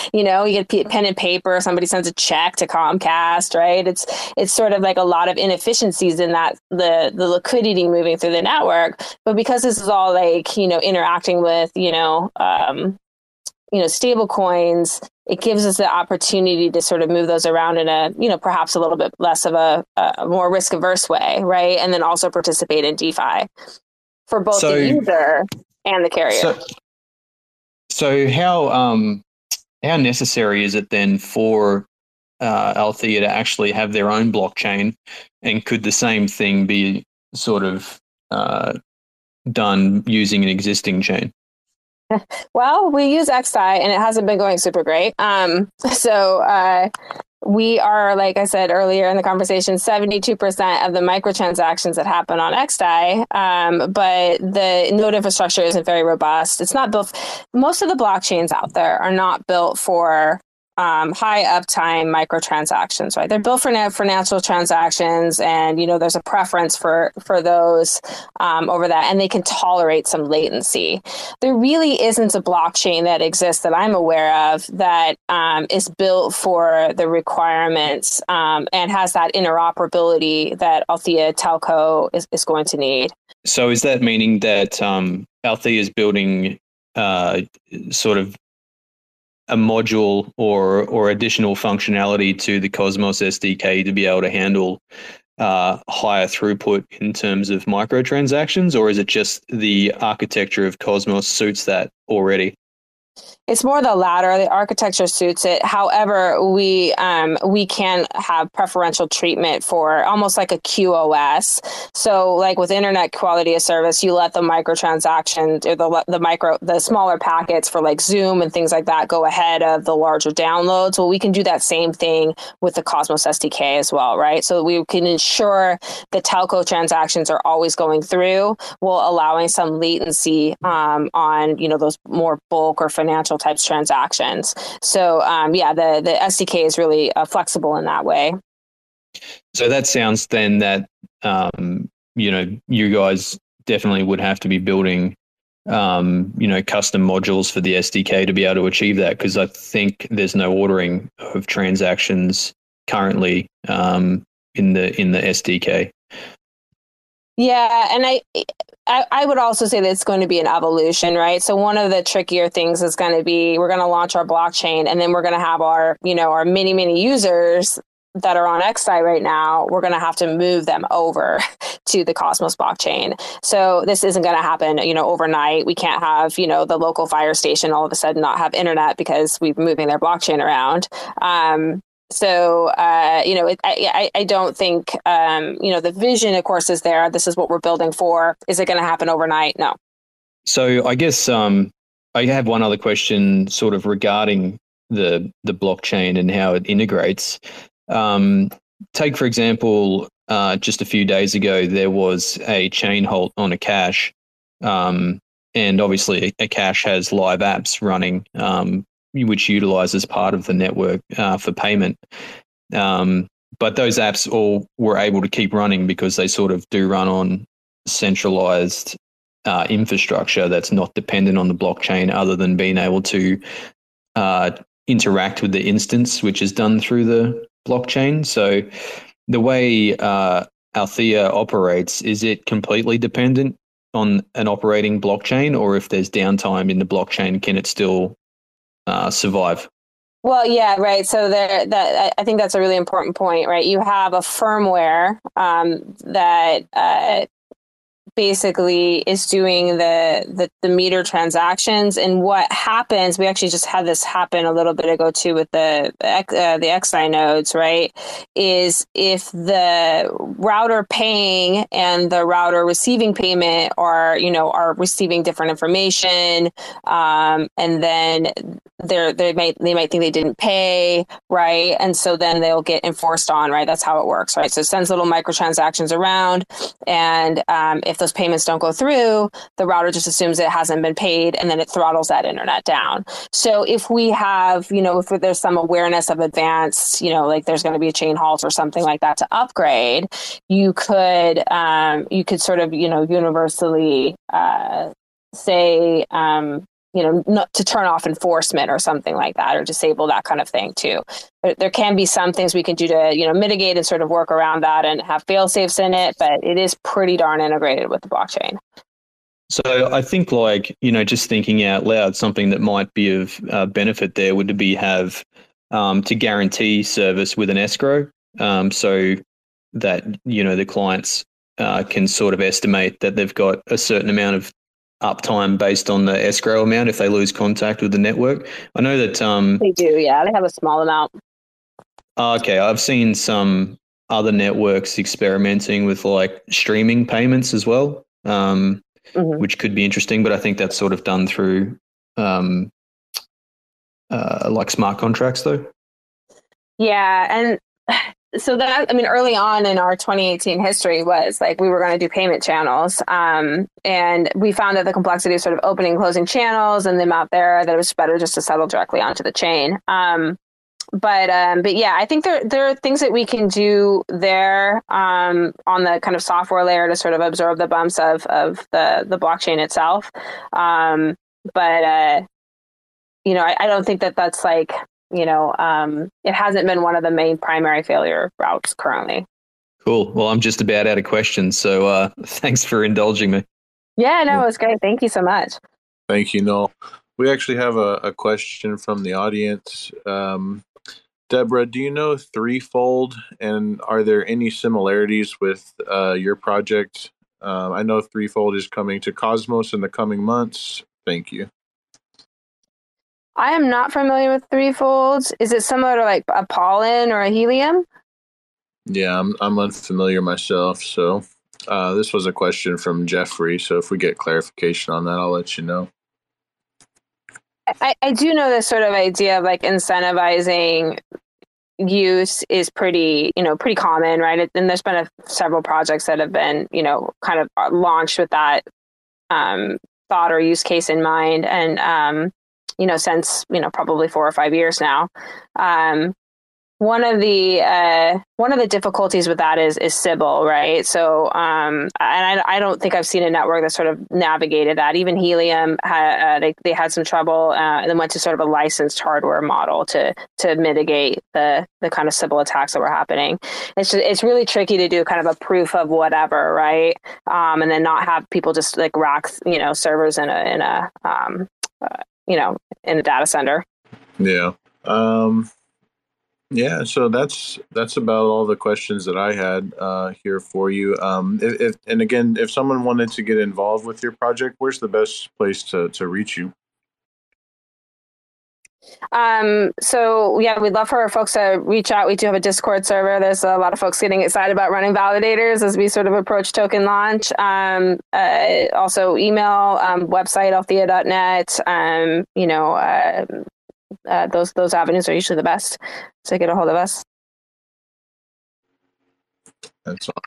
<laughs> you know, you get pen and paper, somebody sends a check to Comcast, right? It's it's sort of like a lot of inefficiencies in that the the liquidity moving through the network. But because this is all like, you know, interacting with, you know, um, you know stable coins it gives us the opportunity to sort of move those around in a you know perhaps a little bit less of a, a more risk averse way right? And then also participate in defi for both so, the user and the carrier. So, so how um how necessary is it then for uh, Althea to actually have their own blockchain, and could the same thing be sort of uh, done using an existing chain? <laughs> well, we use XDAI and it hasn't been going super great. Um, <laughs> so uh, we are, like I said earlier in the conversation, 72% of the microtransactions that happen on XDAI, um, but the node infrastructure isn't very robust. It's not built, most of the blockchains out there are not built for um, high uptime microtransactions, right? They're built for for natural transactions, and you know there's a preference for for those um, over that, and they can tolerate some latency. There really isn't a blockchain that exists that I'm aware of that um, is built for the requirements um, and has that interoperability that Althea Telco is, is going to need. So, is that meaning that um, Althea is building uh, sort of a module or or additional functionality to the Cosmos SDK to be able to handle uh, higher throughput in terms of microtransactions, or is it just the architecture of Cosmos suits that already? It's more the latter. The architecture suits it. However, we um, we can have preferential treatment for almost like a QoS. So, like with internet quality of service, you let the microtransactions or the the micro the smaller packets for like Zoom and things like that go ahead of the larger downloads. Well, we can do that same thing with the Cosmos SDK as well, right? So we can ensure the telco transactions are always going through, while allowing some latency um, on you know those more bulk or financial types transactions. So um, yeah, the the SDK is really uh, flexible in that way. So that sounds then that um, you know you guys definitely would have to be building um, you know custom modules for the SDK to be able to achieve that because I think there's no ordering of transactions currently um, in the in the SDK. Yeah, and I, I, I would also say that it's going to be an evolution, right? So one of the trickier things is going to be we're going to launch our blockchain, and then we're going to have our you know our many many users that are on XDAI right now, we're going to have to move them over <laughs> to the Cosmos blockchain. So this isn't going to happen, you know, overnight. We can't have, you know, the local fire station all of a sudden not have internet because we're moving their blockchain around. Um, so uh, you know I, I don't think um, you know the vision of course is there. This is what we're building for. Is it going to happen overnight? No. So i guess um, i have one other question sort of regarding the the blockchain and how it integrates. Um, take for example uh, just a few days ago there was a chain halt on Akash um, and obviously Akash has live apps running um, which utilizes part of the network uh, for payment. Um, but those apps all were able to keep running because they sort of do run on centralized uh, infrastructure that's not dependent on the blockchain, other than being able to uh, interact with the instance, which is done through the blockchain. So the way uh, Althea operates is it completely dependent on an operating blockchain, or if there's downtime in the blockchain, can it still uh, survive. Well, yeah, right. So there, that I think that's a really important point, right? You have a firmware um, that uh, basically is doing the, the, the meter transactions. And what happens? We actually just had this happen a little bit ago too with the uh, the XDAI nodes, right? Is if the router paying and the router receiving payment are you know are receiving different information, um, and then they're they might they might think they didn't pay, right? And so then they'll get enforced on, right? That's how it works, right? So it sends little microtransactions around, and um, if those payments don't go through, the router just assumes it hasn't been paid, and then it throttles that internet down. So if we have, you know, if there's some awareness of advanced, you know, like there's going to be a chain halt or something like that to upgrade, you could um, you could sort of, you know, universally uh, say um, you know, not to turn off enforcement or something like that, or disable that kind of thing too. There, there can be some things we can do to, you know, mitigate and sort of work around that and have fail safes in it, but it is pretty darn integrated with the blockchain. So I think, like you know, just thinking out loud, something that might be of uh, benefit there would be have um, to guarantee service with an escrow, um, so that you know the clients uh, can sort of estimate that they've got a certain amount of uptime based on the escrow amount if they lose contact with the network. I know that um, they do. Yeah, they have a small amount. Ah, okay, I've seen some other networks experimenting with like streaming payments as well, um, mm-hmm. which could be interesting. But I think that's sort of done through um, uh, like smart contracts, though. Yeah, and so that i mean early on in our 2018 history was like we were going to do payment channels um, and we found that the complexity of sort of opening and closing channels and them out there that it was better just to settle directly onto the chain. Um, but um, but yeah i think there there are things that we can do there um, on the kind of software layer to sort of absorb the bumps of of the the blockchain itself. Um, but uh, you know I, I don't think that that's like you know, um, it hasn't been one of the main primary failure routes currently. Cool. Well, I'm just about out of questions, so uh, <laughs> thanks for indulging me. Yeah, no, it was great. Thank you so much. Thank you, Noel. We actually have a, a question from the audience. Um, Deborah, do you know Threefold, and are there any similarities with uh, your project? Um, I know Threefold is coming to Cosmos in the coming months. Thank you. I am not familiar with threefolds. Is it similar to like a pollen or a helium? Yeah, I'm I'm unfamiliar myself. So uh, this was a question from Jeffrey. So if we get clarification on that, I'll let you know. I, I do know this sort of idea of like incentivizing use is pretty you know pretty common right and there's been a, several projects that have been you know kind of launched with that um, thought or use case in mind and um, you know, since, you know, probably four or five years now. Um, one of the uh, one of the difficulties with that is is Sybil, right? So, um, and I, I, don't think I've seen a network that sort of navigated that. Even Helium, had, uh, they they had some trouble, uh, and then went to sort of a licensed hardware model to to mitigate the the kind of Sybil attacks that were happening. It's just, it's really tricky to do kind of a proof of whatever, right? Um, and then not have people just like rack you know servers in a in a um, uh, you know, in a data center. Yeah. Um, yeah, so that's that's about all the questions that I had uh, here for you. Um, if, if, and again, if someone wanted to get involved with your project, where's the best place to to reach you? Um, so yeah, we'd love for folks to reach out. We do have a Discord server. There's a lot of folks getting excited about running validators as we sort of approach token launch. Um, uh, also email, um, website, althea.net. Um, you know, uh, uh, those, those avenues are usually the best to get a hold of us.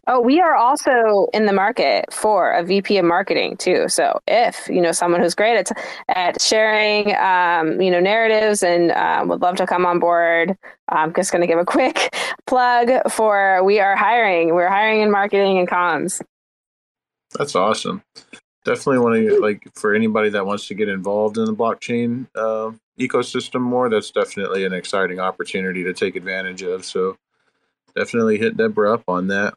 Oh, we are also in the market for a VP of marketing too. So if you know someone who's great at at sharing, um, you know, narratives and um, would love to come on board, I'm just going to give a <laughs> quick plug for we are hiring. We're hiring in marketing and comms. That's awesome. Definitely want to like for anybody that wants to get involved in the blockchain uh, ecosystem more. That's definitely an exciting opportunity to take advantage of. So definitely hit Deborah up on that.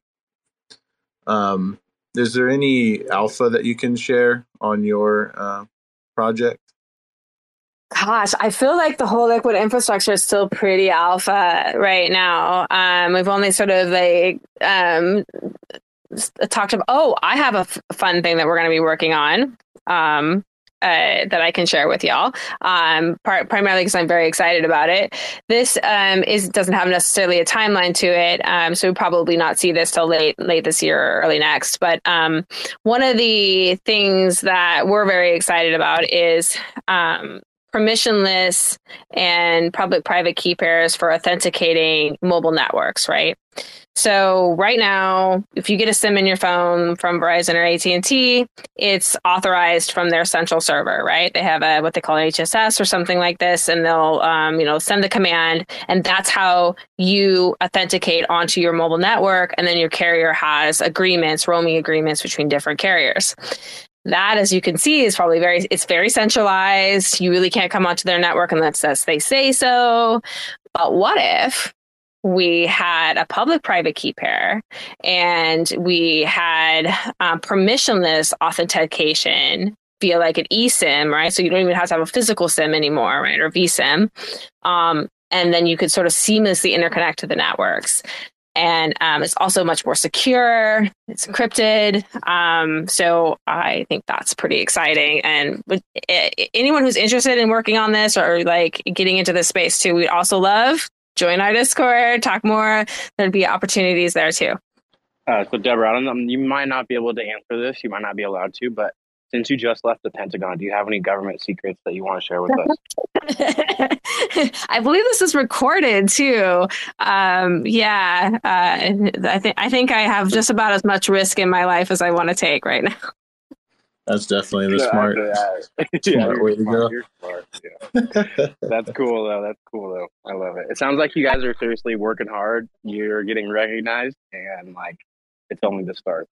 Um, is there any alpha that you can share on your uh, project? Gosh, I feel like the whole liquid infrastructure is still pretty alpha right now. Um, we've only sort of like um, talked about. Oh, I have a f- fun thing that we're going to be working on. Um, uh, that I can share with y'all. Um, primarily because I'm very excited about it. This um, is doesn't have necessarily a timeline to it, um, so we'll probably not see this till late late this year or early next. But um, one of the things that we're very excited about is um, permissionless and public private key pairs for authenticating mobile networks, right? So right now, if you get a SIM in your phone from Verizon or AT&T, it's authorized from their central server, right? They have a what they call an HSS or something like this, and they'll um, you know send the command, and that's how you authenticate onto your mobile network, and then your carrier has agreements, roaming agreements between different carriers. That as you can see is probably very it's very centralized. You really can't come onto their network unless they say so. But what if we had a public private key pair and we had um, permissionless authentication via like an eSIM, right? So you don't even have to have a physical SIM anymore, right? Or vSIM. Um, and then you could sort of seamlessly interconnect to the networks. And um, it's also much more secure. It's encrypted. Um, so I think that's pretty exciting. And anyone who's interested in working on this or like getting into this space too, we'd also love join our Discord, talk more. There'd be opportunities there too. Uh, so, Deborah, I don't know, you might not be able to answer this. You might not be allowed to, but since you just left the Pentagon, do you have any government secrets that you want to share with us? <laughs> I believe this is recorded too. Um, yeah, uh, I think I think I have just about as much risk in my life as I want to take right now. That's definitely the smart, <laughs> smart <laughs> yeah, way to go. Smart. That's cool though. That's cool though. I love it. It sounds like you guys are seriously working hard. You're getting recognized, and like it's only the start.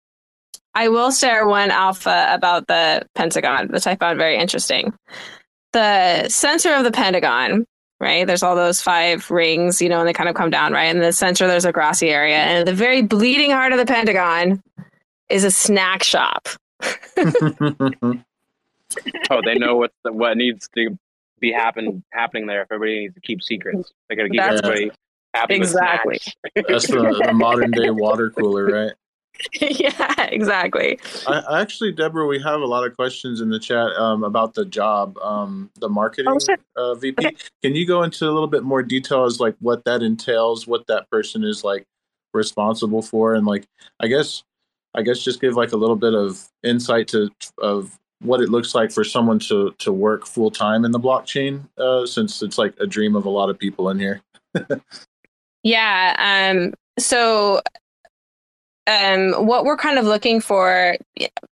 I will share one alpha about the Pentagon, which I found very interesting. The center of the Pentagon, right? There's all those five rings, you know, and they kind of come down, right? In the center, there's a grassy area, and the very bleeding heart of the Pentagon is a snack shop. <laughs> oh, they know what the, what needs to be happen happening there. If everybody needs to keep secrets, they got to keep That's everybody happy. Exactly. That's the, the <laughs> modern day water cooler, right? <laughs> yeah, exactly. I, actually, Deborah, we have a lot of questions in the chat um, about the job, um, the marketing oh, sure. uh, VP. Okay. Can you go into a little bit more detail as like what that entails, what that person is like responsible for, and like I guess I guess just give like a little bit of insight to of what it looks like for someone to to work full time in the blockchain, uh, since it's like a dream of a lot of people in here. <laughs> yeah. Um. So um, what we're kind of looking for,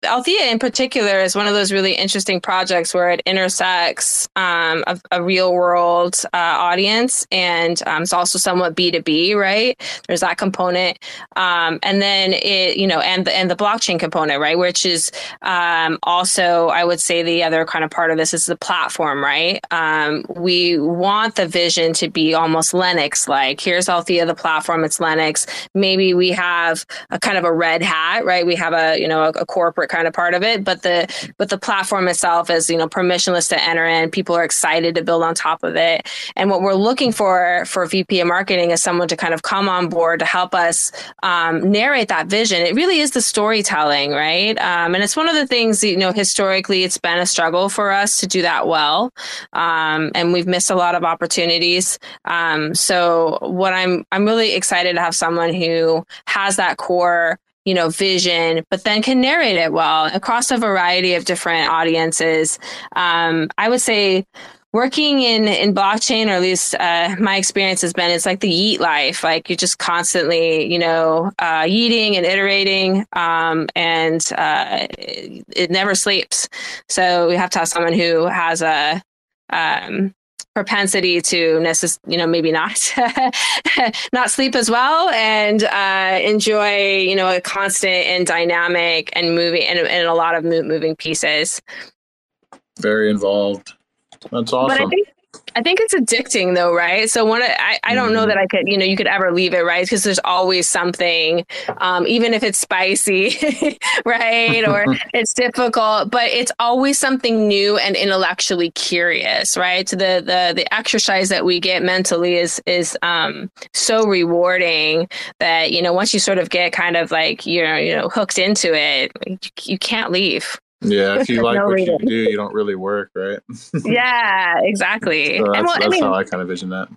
Althea in particular is one of those really interesting projects where it intersects um, a, a, real world uh, audience and um, it's also somewhat B2B, right? There's that component. Um, and then it, you know, and the, and the blockchain component, right? Which is um, also, I would say the other kind of part of this is the platform, right? Um, we want the vision to be almost Linux like. Here's Althea, the platform, it's Linux. Maybe we have a kind of a red hat, right? We have a you know a, a, corporate kind of part of it, but the but the platform itself is you know permissionless to enter in. People are excited to build on top of it, and what we're looking for for VP of marketing is someone to kind of come on board to help us um, narrate that vision. It really is the storytelling, right? Um, and it's one of the things you know historically it's been a struggle for us to do that well, um, and we've missed a lot of opportunities. Um, so what I'm I'm really excited to have someone who has that core you know vision but then can narrate it well across a variety of different audiences. Um, i would say working in in blockchain or at least uh, my experience has been it's like the yeet life. Like you're just constantly you know uh, yeeting and iterating um, and uh, it, it, never sleeps. So we have to have someone who has a um, propensity to necess- you know maybe not <laughs> not sleep as well and uh, enjoy you know a constant and dynamic and moving and, and a lot of moving pieces. Very involved. That's awesome. but I think it's addicting though, right? So one, I, I don't know Mhm. that I could, you know, you could ever leave it, right? Because there's always something, um, even if it's spicy, <laughs> right? Or <laughs> it's difficult, but it's always something new and intellectually curious, right? So the the the exercise that we get mentally is is um so rewarding that you know once you sort of get kind of like you know you know hooked into it, you, you can't leave. Yeah, if you like No what you do, you don't really work, right? <laughs> yeah, exactly. So that's, and well, I mean, how I kind of vision that.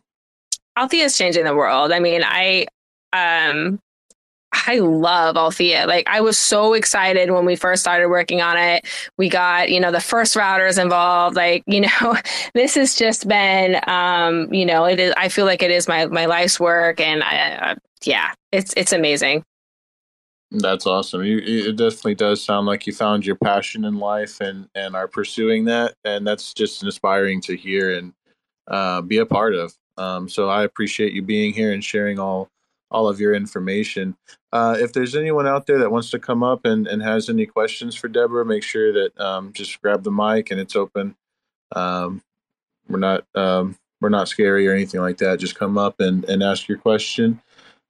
Althea is changing the world. I mean, I um I love Althea. Like I was so excited when we first started working on it. We got, you know, the first routers involved. Like, you <laughs> know, this has just been um, you know, it is I feel like it is my my life's work and I, I yeah, it's it's amazing. That's awesome. You, it definitely does sound like you found your passion in life and and are pursuing that, and that's just inspiring to hear and uh, be a part of. Um, so I appreciate you being here and sharing all all of your information. Uh, if there's anyone out there that wants to come up and, and has any questions for Deborah, make sure that um, just grab the mic and it's open. Um, we're not um, we're not scary or anything like that. Just come up and, and ask your question.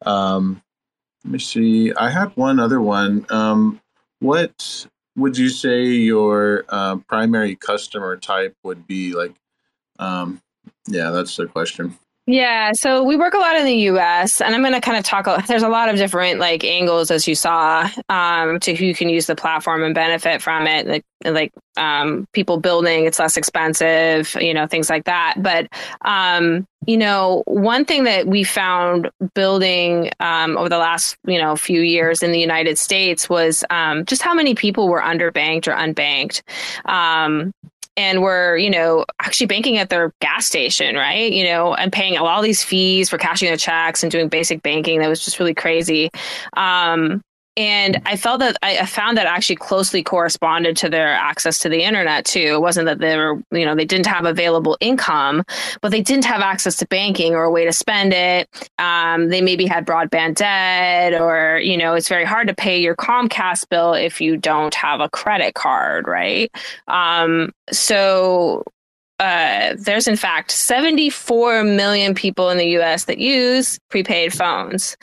Um, let me see. I had one other one. Um, what would you say your uh, primary customer type would be? Like, um, yeah, that's the question. Yeah, so we work a lot in the U.S., and I'm going to kind of talk. There's a lot of different like angles, as you saw, um, to who can use the platform and benefit from it. Like, like um, people building, it's less expensive, you know, things like that. But um, you know, one thing that we found building um, over the last you know few years in the United States was um, just how many people were underbanked or unbanked. And were you know actually banking at their gas station right? You know and paying all these fees for cashing their checks and doing basic banking. That was just really crazy. Um, and I felt that I found that actually closely corresponded to their access to the internet too. It wasn't that they were, you know, they didn't have available income, but they didn't have access to banking or a way to spend it. Um, they maybe had broadband debt, or you know, it's very hard to pay your Comcast bill if you don't have a credit card, right? Um, so uh, there's in fact 74 million people in the US that use prepaid phones.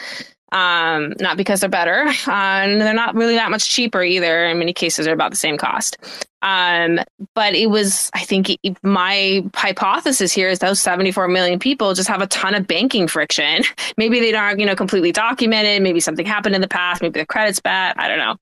Um, not because they're better, uh, <laughs> and they're not really that much cheaper either. In many cases, they're about the same cost. Um, but it was, I think, it- my hypothesis here is those 74 million people just have a ton of banking friction. <laughs> Maybe they aren't, you know, completely documented. Maybe something happened in the past. Maybe the credit's bad. I don't know.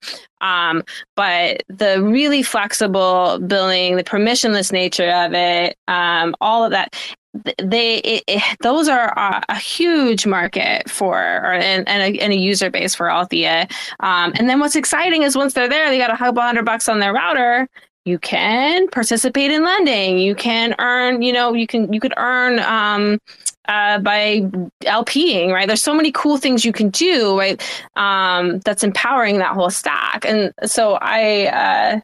Um, but the really flexible billing, the permissionless nature of it, um, all of that, th- they it, it, those are a, a huge market for or and, and, a, and a user base for Althea. Um, and then what's exciting is once they're there, they got a couple hundred bucks on their router. You can participate in lending. You can earn, you know, you can you could earn um, uh, by LPing, right? There's so many cool things you can do, right? Um, that's empowering that whole stack. And so I, uh,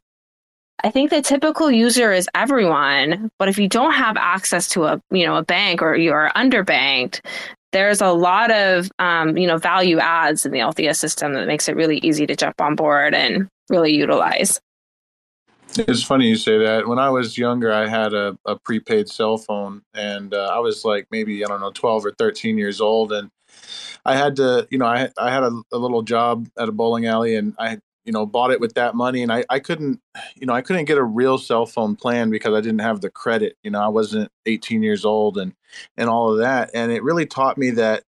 I think the typical user is everyone, but if you don't have access to a, you know, a bank or you're underbanked, there's a lot of, um, you know, value adds in the Althea system that makes it really easy to jump on board and really utilize. It's funny you say that. When I was younger, I had a, a prepaid cell phone, and uh, I was like maybe I don't know, twelve or thirteen years old, and I had to, you know, I I had a, a little job at a bowling alley, and I, you know, bought it with that money, and I I couldn't, you know, I couldn't get a real cell phone plan because I didn't have the credit. You know, I wasn't eighteen years old, and and all of that, and it really taught me that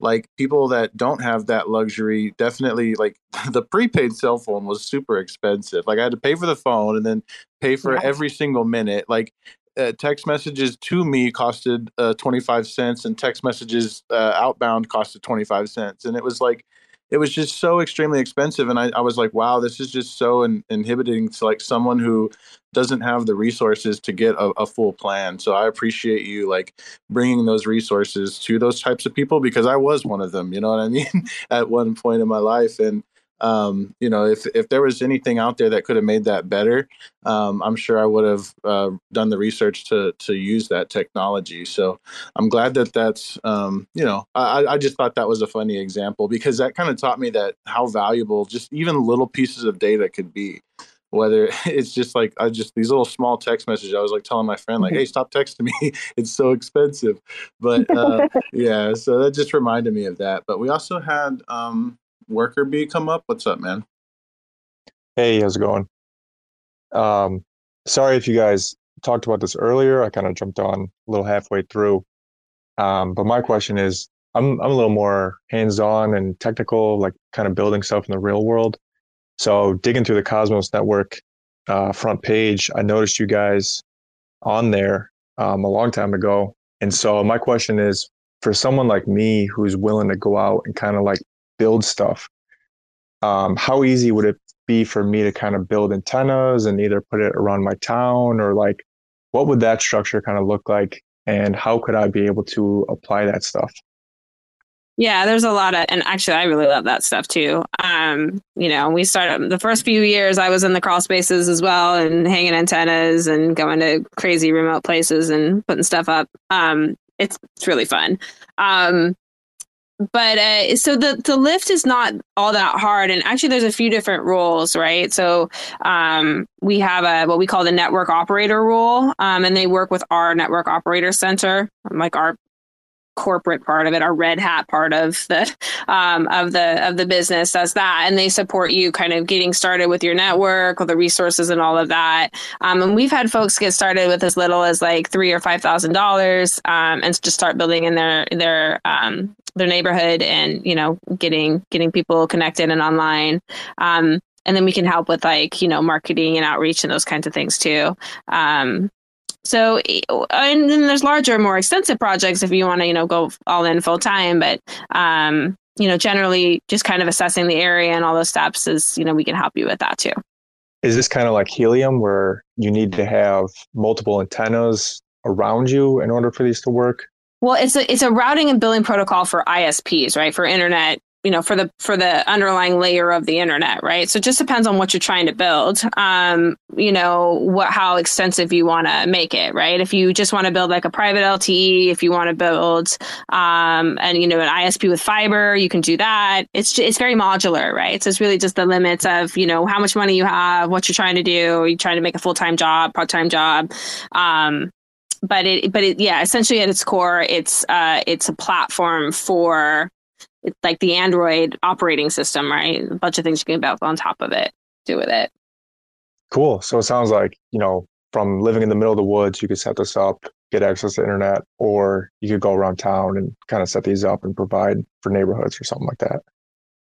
like people that don't have that luxury definitely like <laughs> the prepaid cell phone was super expensive like i had to pay for the phone and then pay for Yeah. every single minute like uh, text messages to me costed uh, 25 cents and text messages uh, outbound costed 25 cents and it was like it was just so extremely expensive and i, I was like wow this is just so in, inhibiting to like someone who doesn't have the resources to get a, a full plan so i appreciate you like bringing those resources to those types of people because I was one of them, you know what I mean, <laughs> at one point in my life. And um, you know, if if there was anything out there that could have made that better, um, I'm sure I would have uh, done the research to to use that technology. So I'm glad that that's um, you know, I, I just thought that was a funny example because that kind of taught me that how valuable just even little pieces of data could be. whether <laughs> it's just like I just these little small text messages. I was like telling my friend like, "Hey, stop texting me. <laughs> it's so expensive." But uh, <laughs> yeah, so that just reminded me of that. But we also had um, Worker Bee come up. What's up, man? Hey, how's it going? Um, sorry if you guys talked about this earlier. I kind of jumped on a little halfway through. Um, but my question is, I'm I'm a little more hands-on and technical, like kind of building stuff in the real world. So digging through the Cosmos Network uh, front page, I noticed you guys on there um, a long time ago. And so my question is, for someone like me who's willing to go out and kind of like build stuff, um, how easy would it be for me to kind of build antennas and either put it around my town or like what would that structure kind of look like and how could I be able to apply that stuff? Yeah, there's a lot of, and actually, I really love that stuff too. Um, you know, we started the first few years, I was in the crawl spaces as well and hanging antennas and going to crazy remote places and putting stuff up. Um, it's it's really fun. Um, but uh, so the the lift is not all that hard, and actually, there's a few different rules, right? So um, we have a what we call the network operator rule, um, and they work with our network operator center, like our corporate part of it, our red hat part of the um, of the of the business does that, and they support you kind of getting started with your network, with the resources and all of that. Um, and we've had folks get started with as little as like three or five thousand um, dollars, and just start building in their their um, their neighborhood, and you know getting getting people connected and online. Um, and then we can help with like you know marketing and outreach and those kinds of things too. Um, so, and then there's larger, more extensive projects if you want to, you know, go all in full time. But, um, you know, generally just kind of assessing the area and all those steps is, you know, we can help you with that too. Is this kind of like helium where you need to have multiple antennas around you in order for these to work? Well, it's a it's a routing and billing protocol for ISPs, right? For internet you know for the for the underlying layer of the internet right? So it just depends on what you're trying to build um you know what how extensive you want to make it right? If you just want to build like a private lte if you want to build um and you know an isp with fiber you can do that. It's it's very modular right? So it's really just the limits of you know how much money you have what you're trying to do. Are you trying to make a full-time job part-time job. Um but it but it yeah essentially at its core it's uh it's a platform for it's like the Android operating system, right? A bunch of things you can build on top of it, do with it. Cool. So it sounds like, you know, from living in the middle of the woods, you could set this up, get access to internet, or you could go around town and kind of set these up and provide for neighborhoods or something like that.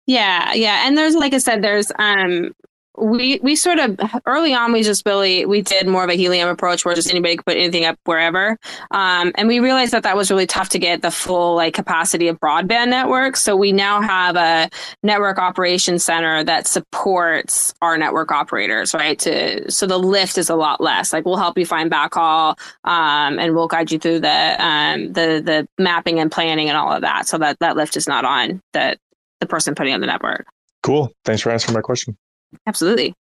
Yeah, yeah. And there's like I said, there's um we we sort of early on we just really we did more of a helium approach where just anybody could put anything up wherever. Um, and we realized that that was really tough to get the full like capacity of broadband networks. So we now have a network operations center that supports our network operators right? To so the lift is a lot less. Like we'll help you find backhaul um, and we'll guide you through the um, the the mapping and planning and all of that. So that that lift is not on the the person putting on the network. Cool. Thanks for answering my question Absolutely.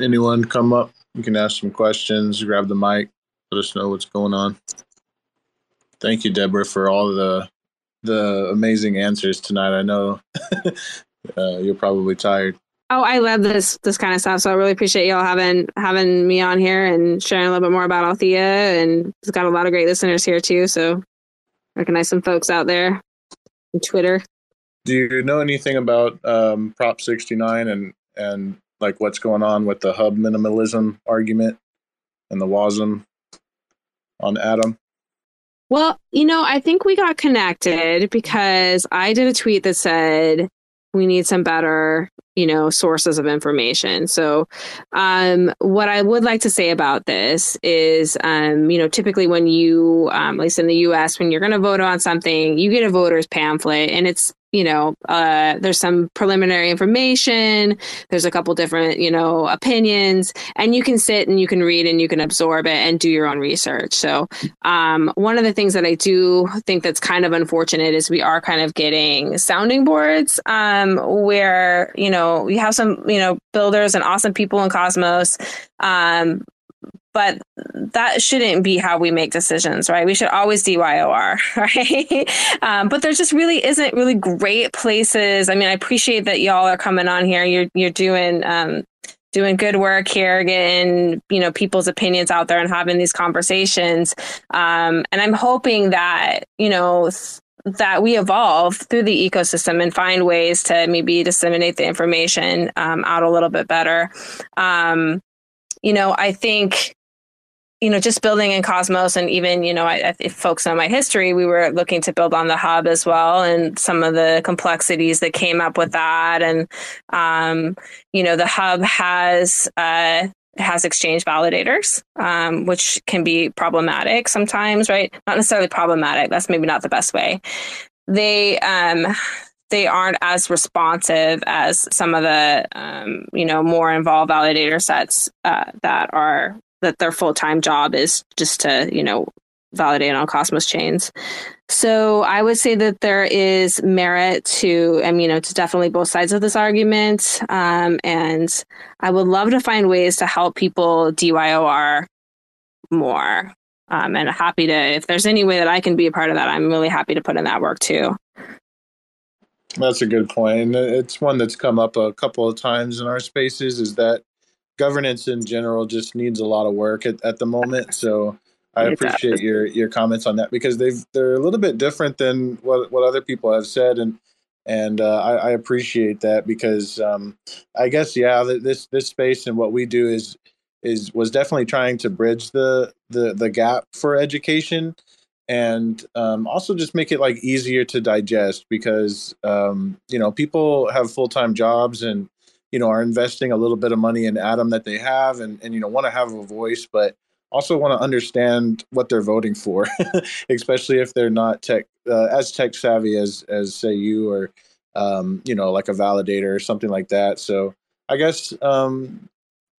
Anyone come up? You can ask some questions, grab the mic, let us know what's going on. Thank you, Deborah, for all the the amazing answers tonight. I know <laughs> uh, you're probably tired. Oh, I love this this kind of stuff. So I really appreciate y'all having having me on here and sharing a little bit more about Althea. And it's got a lot of great listeners here too. So recognize some folks out there on Twitter. Do you know anything about um, Prop 69 and and like what's going on with the hub minimalism argument and the WASM on Atom? Well, you know, I think we got connected because I did a tweet that said we need some better, you know, sources of information. So, um, what I would like to say about this is, um, you know, typically when you, um, at least in the U.S., when you're going to vote on something, you get a voter's pamphlet, and it's you know, uh, there's some preliminary information. There's a couple different, you know, opinions, and you can sit and you can read and you can absorb it and do your own research. So, um, one of the things that I do think that's kind of unfortunate is we are kind of getting sounding boards um, where, you know, we have some, you know, builders and awesome people in Cosmos. Um, but that shouldn't be how we make decisions, right? We should always DYOR, <laughs> right? um, but there just really isn't really great places. I mean, I appreciate that y'all are coming on here. You're you're doing um, doing good work here, getting you know people's opinions out there and having these conversations. Um, and I'm hoping that you know that we evolve through the ecosystem and find ways to maybe disseminate the information um, out a little bit better. Um, you know, I think you know, just building in Cosmos and even, you know, I, if folks know my history, we were looking to build on the hub as well and some of the complexities that came up with that. And, um, you know, the hub has, uh, has exchange validators, um, which can be problematic sometimes, right? Not necessarily problematic. That's maybe not the best way. They, um, they aren't as responsive as some of the um, you know more involved validator sets uh, that are that their full time job is just to, you know, validate on Cosmos chains. So I would say that there is merit to, I mean, you know, to definitely both sides of this argument. Um, and I would love to find ways to help people DYOR more. Um, and happy to, if there's any way that I can be a part of that, I'm really happy to put in that work too. That's a good point. And it's one that's come up a couple of times in our spaces is that governance in general just needs a lot of work at, at the moment. So I appreciate your your comments on that because they've they're a little bit different than what what other people have said and and uh, I, I, appreciate that because um, I guess yeah this this space and what we do is is was definitely trying to bridge the the the gap for education and um, also just make it like easier to digest because um, you know people have full time jobs and you know are investing a little bit of money in Atom that they have and and you know want to have a voice, but also want to understand what they're voting for, <laughs> especially if they're not tech uh, as tech savvy as as say you or um, you know like a validator or something like that. So I guess um,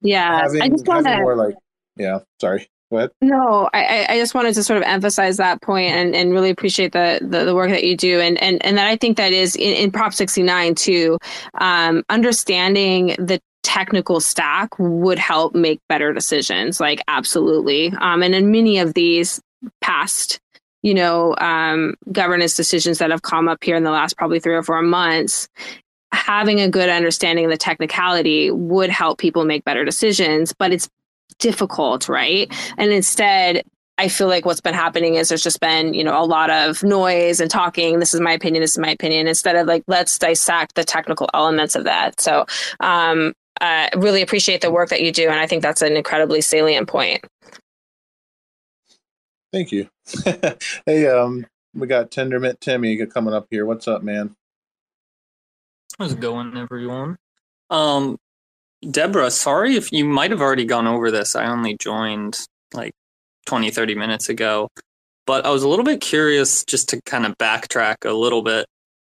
yeah, having, I just want to more like yeah, sorry. No, I, I just wanted to sort of emphasize that point and, and really appreciate the, the, the work that you do. And, and, and that I think that is in, in Prop 69 too, um, understanding the technical stack would help make better decisions. Like, absolutely. Um, and in many of these past, you know, um, governance decisions that have come up here in the last probably three or four months, having a good understanding of the technicality would help people make better decisions. But it's difficult, right? And instead, I feel like what's been happening is there's just been, you know, a lot of noise and talking. This is my opinion. This is my opinion. Instead of like, let's dissect the technical elements of that. So, um, I uh, really appreciate the work that you do. And I think that's an incredibly salient point. Thank you. <laughs> hey, um, we got Tendermint Timmy coming up here. What's up, man? How's it going, everyone? Um, Deborah, sorry if you might have already gone over this. I only joined like 20, 30 minutes ago. But I was a little bit curious just to kind of backtrack a little bit.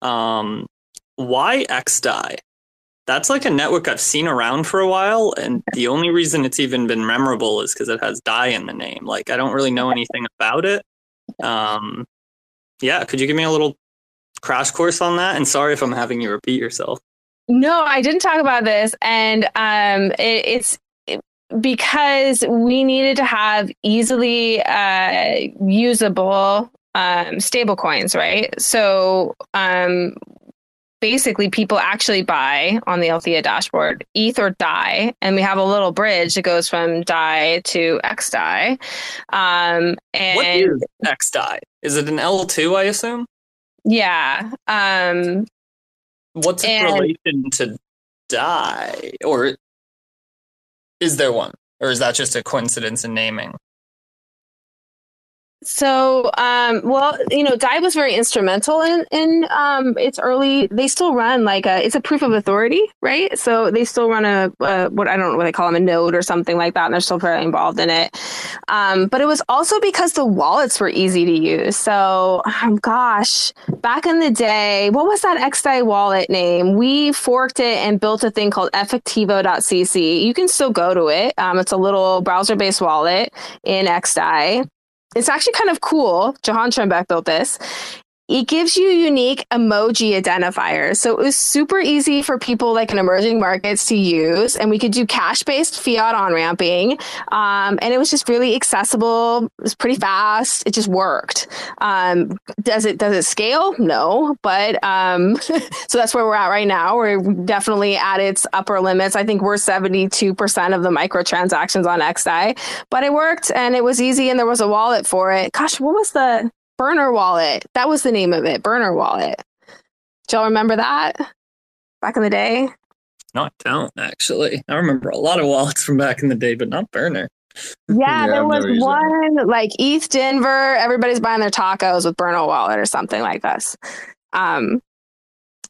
Um, why XDAI? That's like a network I've seen around for a while, and the only reason it's even been memorable is because it has DAI in the name. Like I don't really know anything about it. Um, yeah, could you give me a little crash course on that? And sorry if I'm having you repeat yourself. No, I didn't talk about this, and um, it, it's because we needed to have easily uh, usable um, stable coins, right? So um, basically, people actually buy on the Althea dashboard ETH or DAI, and we have a little bridge that goes from DAI to XDAI. Um, and what is XDAI? Is it an L2, I assume? Yeah. Um, What's its relation to DAI? Or is there one? Or is that just a coincidence in naming? So, um, well, you know, DAI was very instrumental in in um, its early. They still run like a it's a proof of authority, right? So they still run a, a what I don't know what they call them a node or something like that, and they're still very involved in it. Um, but it was also because the wallets were easy to use. So, um, gosh, back in the day, what was that XDAI wallet name? We forked it and built a thing called Effectivo.cc. You can still go to it. Um, it's a little browser based wallet in XDAI it's actually kind of cool. Jehan Tremback built this. It gives you unique emoji identifiers. So it was super easy for people like in emerging markets to use. And we could do cash based fiat on ramping. Um, and it was just really accessible. It was pretty fast. It just worked. Um, does it, does it scale? No, but, um, <laughs> so that's where we're at right now. We're definitely at its upper limits. I think we're 72% of the microtransactions on XDAI, but it worked and it was easy and there was a wallet for it. Gosh, what was the, Burner Wallet. That was the name of it. Burner Wallet. Do y'all remember that back in the day? No, I don't actually. I remember a lot of wallets from back in the day, but not Burner. Yeah, Yeah, there I've was never that one like ETHDenver. Everybody's buying their tacos with Burner Wallet or something like this. Um,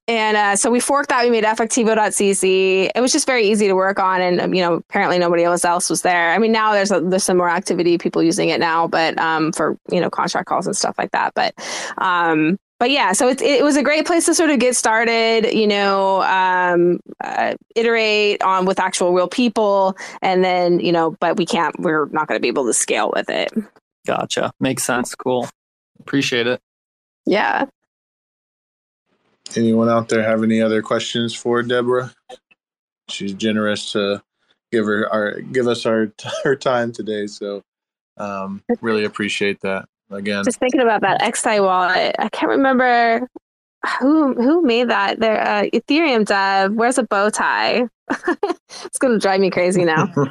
and uh, so we forked that. We made effectivo.cc. It was just very easy to work on, and um, you know, apparently nobody else else was there. I mean, now there's a, there's some more activity, people using it now, but um, for you know contract calls and stuff like that. But um, but yeah, so it, it was a great place to sort of get started, you know, um, uh, iterate on with actual real people. And then, you know, but we can't, we're not going to be able to scale with it. Gotcha. Makes sense. Cool. Appreciate it. Yeah. Anyone out there have any other questions for Deborah? She's generous to give her our give us our <laughs> her time today, so um, really appreciate that. Again, Just thinking about that XDAI wallet. I can't remember who who made that. There, uh, Ethereum dev. Where's a bow tie? <laughs> it's going to drive me crazy now. <laughs>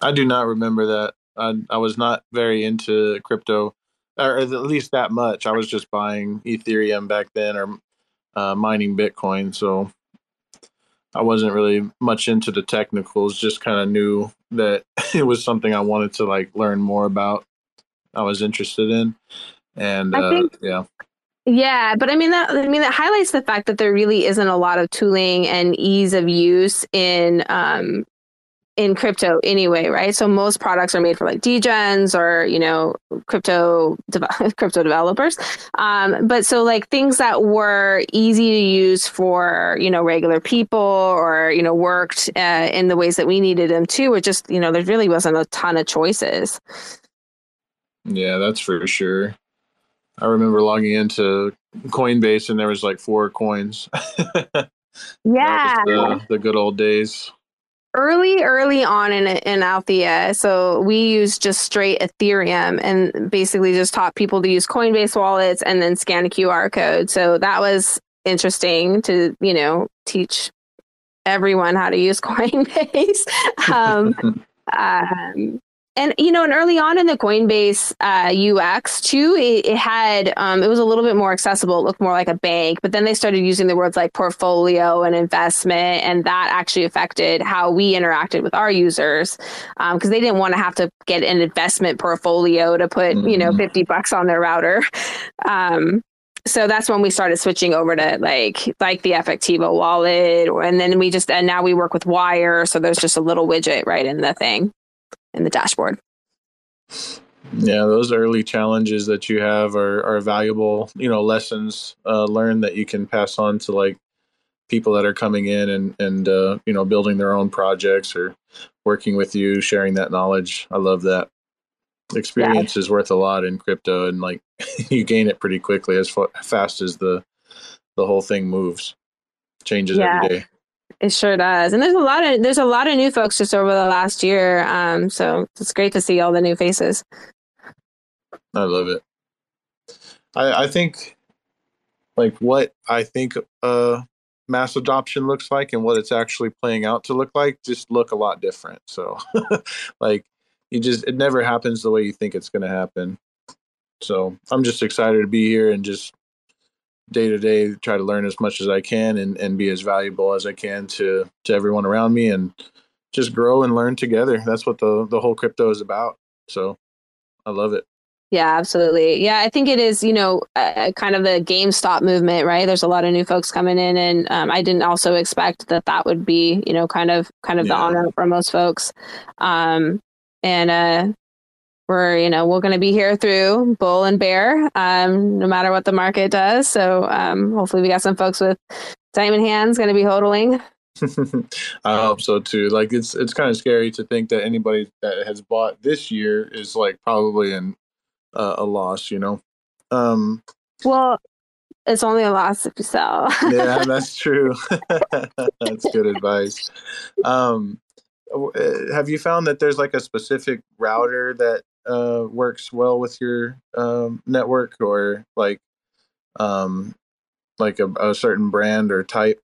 I do not remember that. I I was not very into crypto, or at least that much. I was just buying Ethereum back then, or uh, mining Bitcoin. So I wasn't really much into the technicals. Just kind of knew that <laughs> it was something I wanted to like learn more about. I was interested in, and uh, think- yeah, Yeah, but I mean that I mean that highlights the fact that there really isn't a lot of tooling and ease of use in um in crypto anyway, right? So most products are made for like degens or you know crypto de- <laughs> crypto developers. Um, but so like things that were easy to use for you know regular people or you know worked uh, in the ways that we needed them to, were just you know there really wasn't a ton of choices. yeah, that's for sure. I remember logging into Coinbase and there was like four coins. <laughs> Yeah, the, the good old days. Early early on in in Althea, so we used just straight Ethereum and basically just taught people to use Coinbase wallets and then scan a QR code. So that was interesting to you know teach everyone how to use <laughs> Coinbase. um, <laughs> um, and you know, and early on in the Coinbase uh, UX too, it, it had um, it was a little bit more accessible. It looked more like a bank, but then they started using the words like portfolio and investment, and that actually affected how we interacted with our users because they didn't want to have to get an investment portfolio to put you know Mhm. fifty bucks on their router. <laughs> Um, so that's when we started switching over to like like the Effectivo wallet, and then we just and now we work with Wyre, so there's just a little widget right in the thing in the dashboard. Yeah, those early challenges that you have are, are valuable, you know, lessons uh, learned that you can pass on to like people that are coming in and, and uh, you know, building their own projects or working with you, sharing that knowledge. I love that. Experience is worth a lot in crypto and like <laughs> you gain it pretty quickly as fa- fast as the the whole thing moves. Changes Yeah. every day. It sure does, and there's a lot of there's a lot of new folks just over the last year. Um, so it's great to see all the new faces. I love it. I, I think, like, what I think uh, mass adoption looks like and what it's actually playing out to look like just look a lot different. So, <laughs> like, you just, it never happens the way you think it's going to happen. So, I'm just excited to be here and just day to day try to learn as much as I can and, and be as valuable as I can to, to everyone around me and just grow and learn together. That's what the, the whole crypto is about. So, I love it. Yeah, absolutely. Yeah, I think it is, you know, uh, kind of the GameStop movement, right? There's a lot of new folks coming in, and um, I didn't also expect that that would be, you know, kind of kind of the honor for most folks. Um, and uh, we're, you know, we're going to be here through bull and bear, um, no matter what the market does. So um, hopefully, we got some folks with diamond hands going to be hodling. <laughs> I hope so too. Like it's it's kind of scary to think that anybody that has bought this year is like probably in uh, a loss. You know, Um, Well, it's only a loss if you sell. yeah, <laughs> that's true. <laughs> that's good advice. Um, uh, have you found that there's like a specific router that uh, works well with your um, network, or like um, like a, a certain brand or type?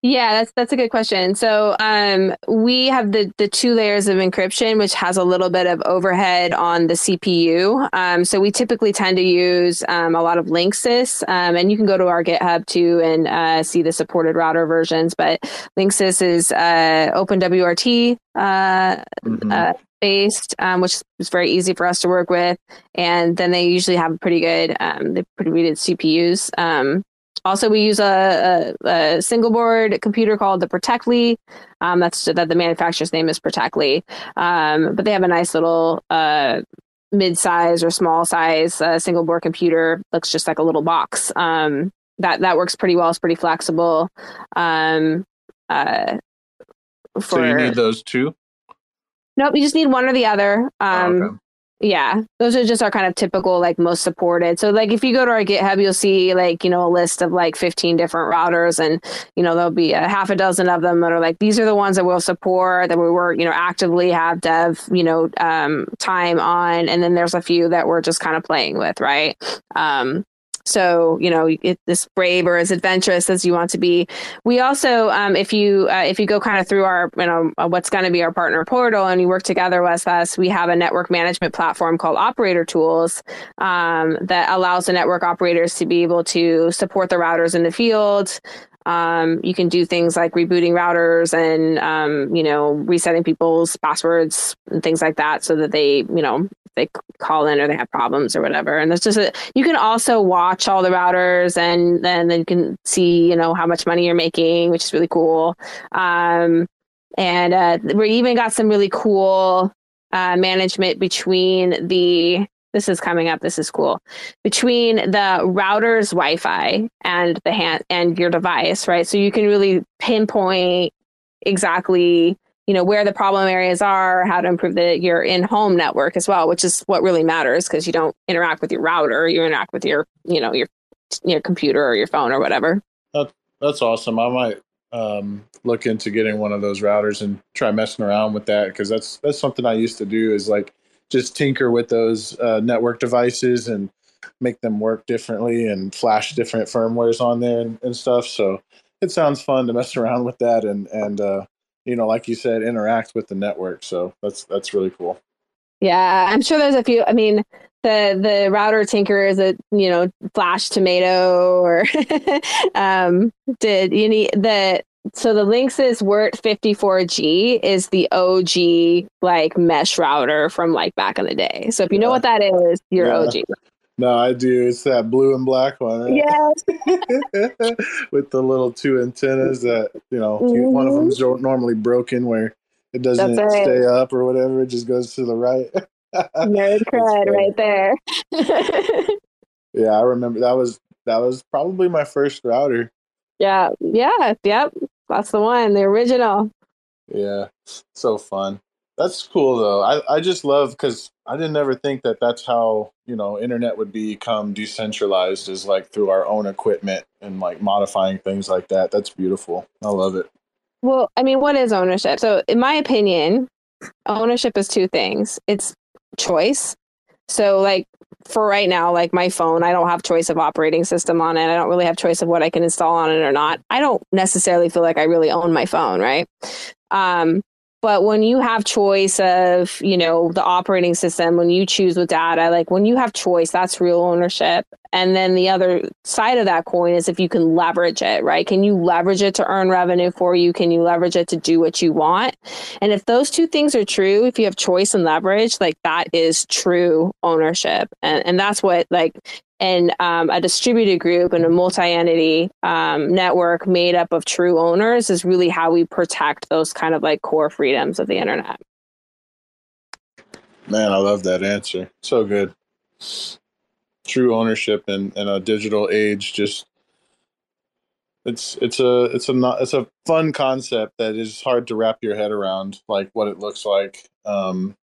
Yeah, that's that's a good question. So um, we have the the two layers of encryption, which has a little bit of overhead on the CPU. Um, so we typically tend to use um, a lot of Linksys, um, and you can go to our GitHub too and uh, see the supported router versions. But Linksys is uh, OpenWRT uh, Mhm. Based, um, which is very easy for us to work with. And then they usually have pretty good, um, they pretty good CPUs. Um, also, we use a, a, a single board computer called the Protectli. Um, that's that the manufacturer's name is Protectli. Um, but they have a nice little uh, mid-size or small size uh, single board computer. Looks just like a little box. Um, that that works pretty well. It's pretty flexible. Um, uh, for So you need those two. Nope, you just need one or the other. Um, Oh, okay. yeah, those are just our kind of typical, like most supported. So, like, if you go to our GitHub, you'll see like you know a list of like 15 different routers, and you know there'll be a half a dozen of them that are like these are the ones that we'll support that we work you know actively have dev you know um, time on, and then there's a few that we're just kind of playing with, right? Um, so you know it, as brave or as adventurous as you want to be. We also um, if you uh, if you go kind of through our you know uh, what's going to be our partner portal and you work together with us we have a network management platform called operator tools um, that allows the network operators to be able to support the routers in the field um, you can do things like rebooting routers and um, you know resetting people's passwords and things like that so that they you know they call in or they have problems or whatever. And that's just a, you can also watch all the routers and then then you can see you know how much money you're making which is really cool. Um, and uh, we even got some really cool uh, management between the this is coming up this is cool. Between the router's wi-fi and the hand and your device right? So you can really pinpoint exactly you know where the problem areas are how to improve the your in-home network as well which is what really matters because you don't interact with your router you interact with your you know your your computer or your phone or whatever. That's awesome. I might um, look into getting one of those routers and try messing around with that because that's that's something I used to do is like just tinker with those uh, network devices and make them work differently and flash different firmwares on there and, and stuff. So it sounds fun to <laughs> mess around with that and and uh, you know, like you said, interact with the network. So that's that's really cool. Yeah, I'm sure there's a few. I mean, the the router tinker is a you know flash tomato or <laughs> um did you need the so the Linksys WRT54G is the OG like mesh router from like back in the day. So if you know what that is, you're Yeah. OG. No, I do. It's that blue and black one. right? <laughs> Yes. <laughs> with the little two antennas that you know one of them's mm-hmm. normally broken where it doesn't right. stay up or whatever it just goes to the right <laughs> Nerd cred right there. yeah i remember that was that was probably my first router yeah, yeah, yep. That's the one, the original. yeah so fun that's cool though i, I just love because i didn't ever think that that's how you know internet would become decentralized is like through our own equipment and like modifying things like that that's beautiful i love it Well, I mean, what is ownership? So, in my opinion, ownership is two things it's choice. So, like, for right now, like my phone, I don't have choice of operating system on it. I don't really have choice of what I can install on it or not. I don't necessarily feel like I really own my phone, right? Um, but when you have choice of, you know, the operating system, when you choose with data, like when you have choice, that's real ownership. And then the other side of that coin is if you can leverage it, right? Can you leverage it to earn revenue for you? Can you leverage it to do what you want? And if those two things are true, if you have choice and leverage, like that is true ownership. And, and that's what like and um, a distributed group and a multi-entity um, network made up of true owners is really how we protect those kind of like core freedoms of the internet. Man, I love that answer. So good. True ownership in, in a digital age just it's it's a it's a not it's a fun concept that is hard to wrap your head around like what it looks like um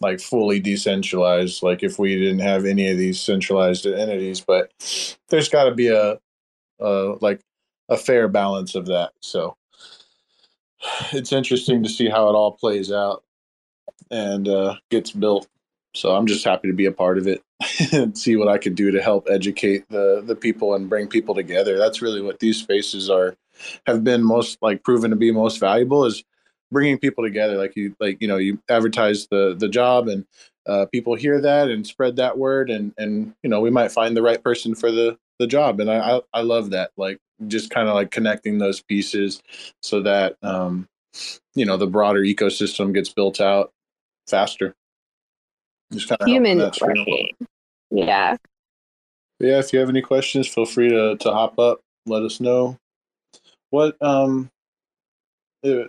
like fully decentralized like if we didn't have any of these centralized entities but there's got to be a, a like a fair balance of that so. It's interesting to see how it all plays out and uh, gets built so i'm just happy to be a part of it <laughs> and see what i can do to help educate the the people and bring people together. That's really what these spaces are have been most like proven to be most valuable is bringing people together like you like you know you advertise the the job and uh, people hear that and spread that word and and you know we might find the right person for the the job. And i i, I love that like just kind of like connecting those pieces so that um you know the broader ecosystem gets built out faster. Just kind of human yeah. Yeah if you have any questions feel free to to hop up let us know. What um uh,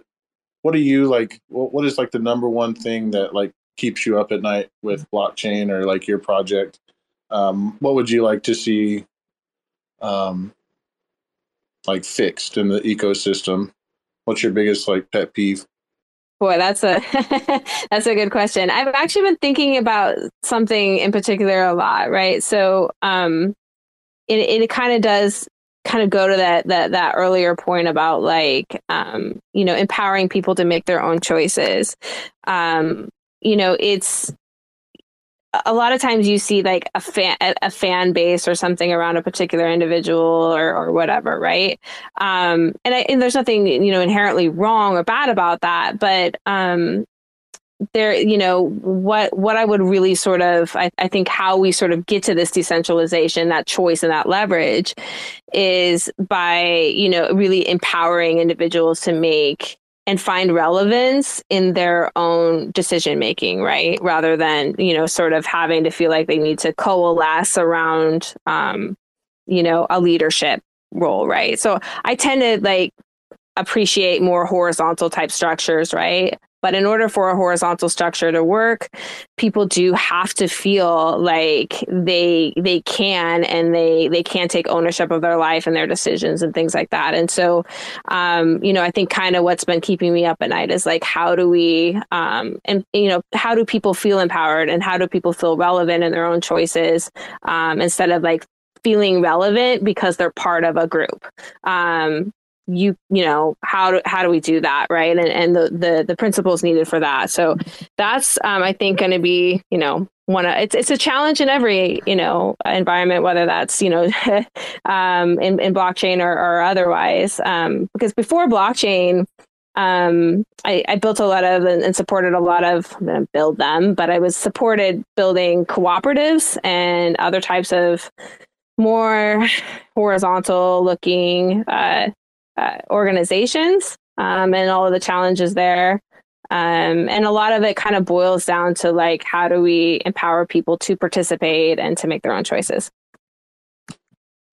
what are you like what, what is like the number one thing that like keeps you up at night with blockchain or like your project um what would you like to see um like fixed in the ecosystem what's your biggest like pet peeve Boy, that's a <laughs> that's a good question. I've actually been thinking about something in particular a lot, right? So, um, it it kind of does kind of go to that that that earlier point about like um, you know empowering people to make their own choices. Um, you know, it's a lot of times you see like a fan a fan base or something around a particular individual or, or whatever right um, and, I, and there's nothing you know inherently wrong or bad about that but um, there you know what what i would really sort of I, I think how we sort of get to this decentralization that choice and that leverage is by you know really empowering individuals to make and find relevance in their own decision making right? Rather than you know sort of having to feel like they need to coalesce around um you know a leadership role right? So i tend to like appreciate more horizontal type structures right but in order for a horizontal structure to work, people do have to feel like they they can and they they can take ownership of their life and their decisions and things like that. And so, um, you know, I think kind of what's been keeping me up at night is like how do we um, and you know how do people feel empowered and how do people feel relevant in their own choices um, instead of like feeling relevant because they're part of a group. Um, you you know how do how do we do that right? And and the the, the principles needed for that. So that's um, i think going to be you know one of it's it's a challenge in every you know environment whether that's you know <laughs> um, in, in blockchain or, or otherwise. Um, because before blockchain um, I, I, built a lot of and, supported a lot of I'm to build them, but I was supported building cooperatives and other types of more <sighs> horizontal looking uh, uh, organizations um, and all of the challenges there. Um, and a lot of it kind of boils down to like, how do we empower people to participate and to make their own choices?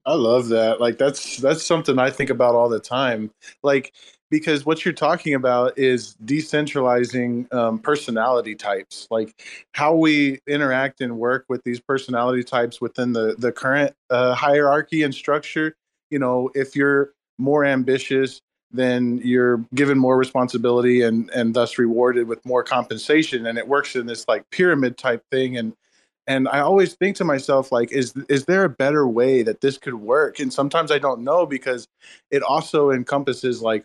I love that. Like that's that's something I think about all the time. Like because what you're talking about is decentralizing um, personality types, like how we interact and work with these personality types within the the current uh, hierarchy and structure. You know, if you're more ambitious, then you're given more responsibility and and thus rewarded with more compensation. And it works in this like pyramid type thing. And and I always think to myself like, is is there a better way that this could work? And sometimes I don't know because it also encompasses like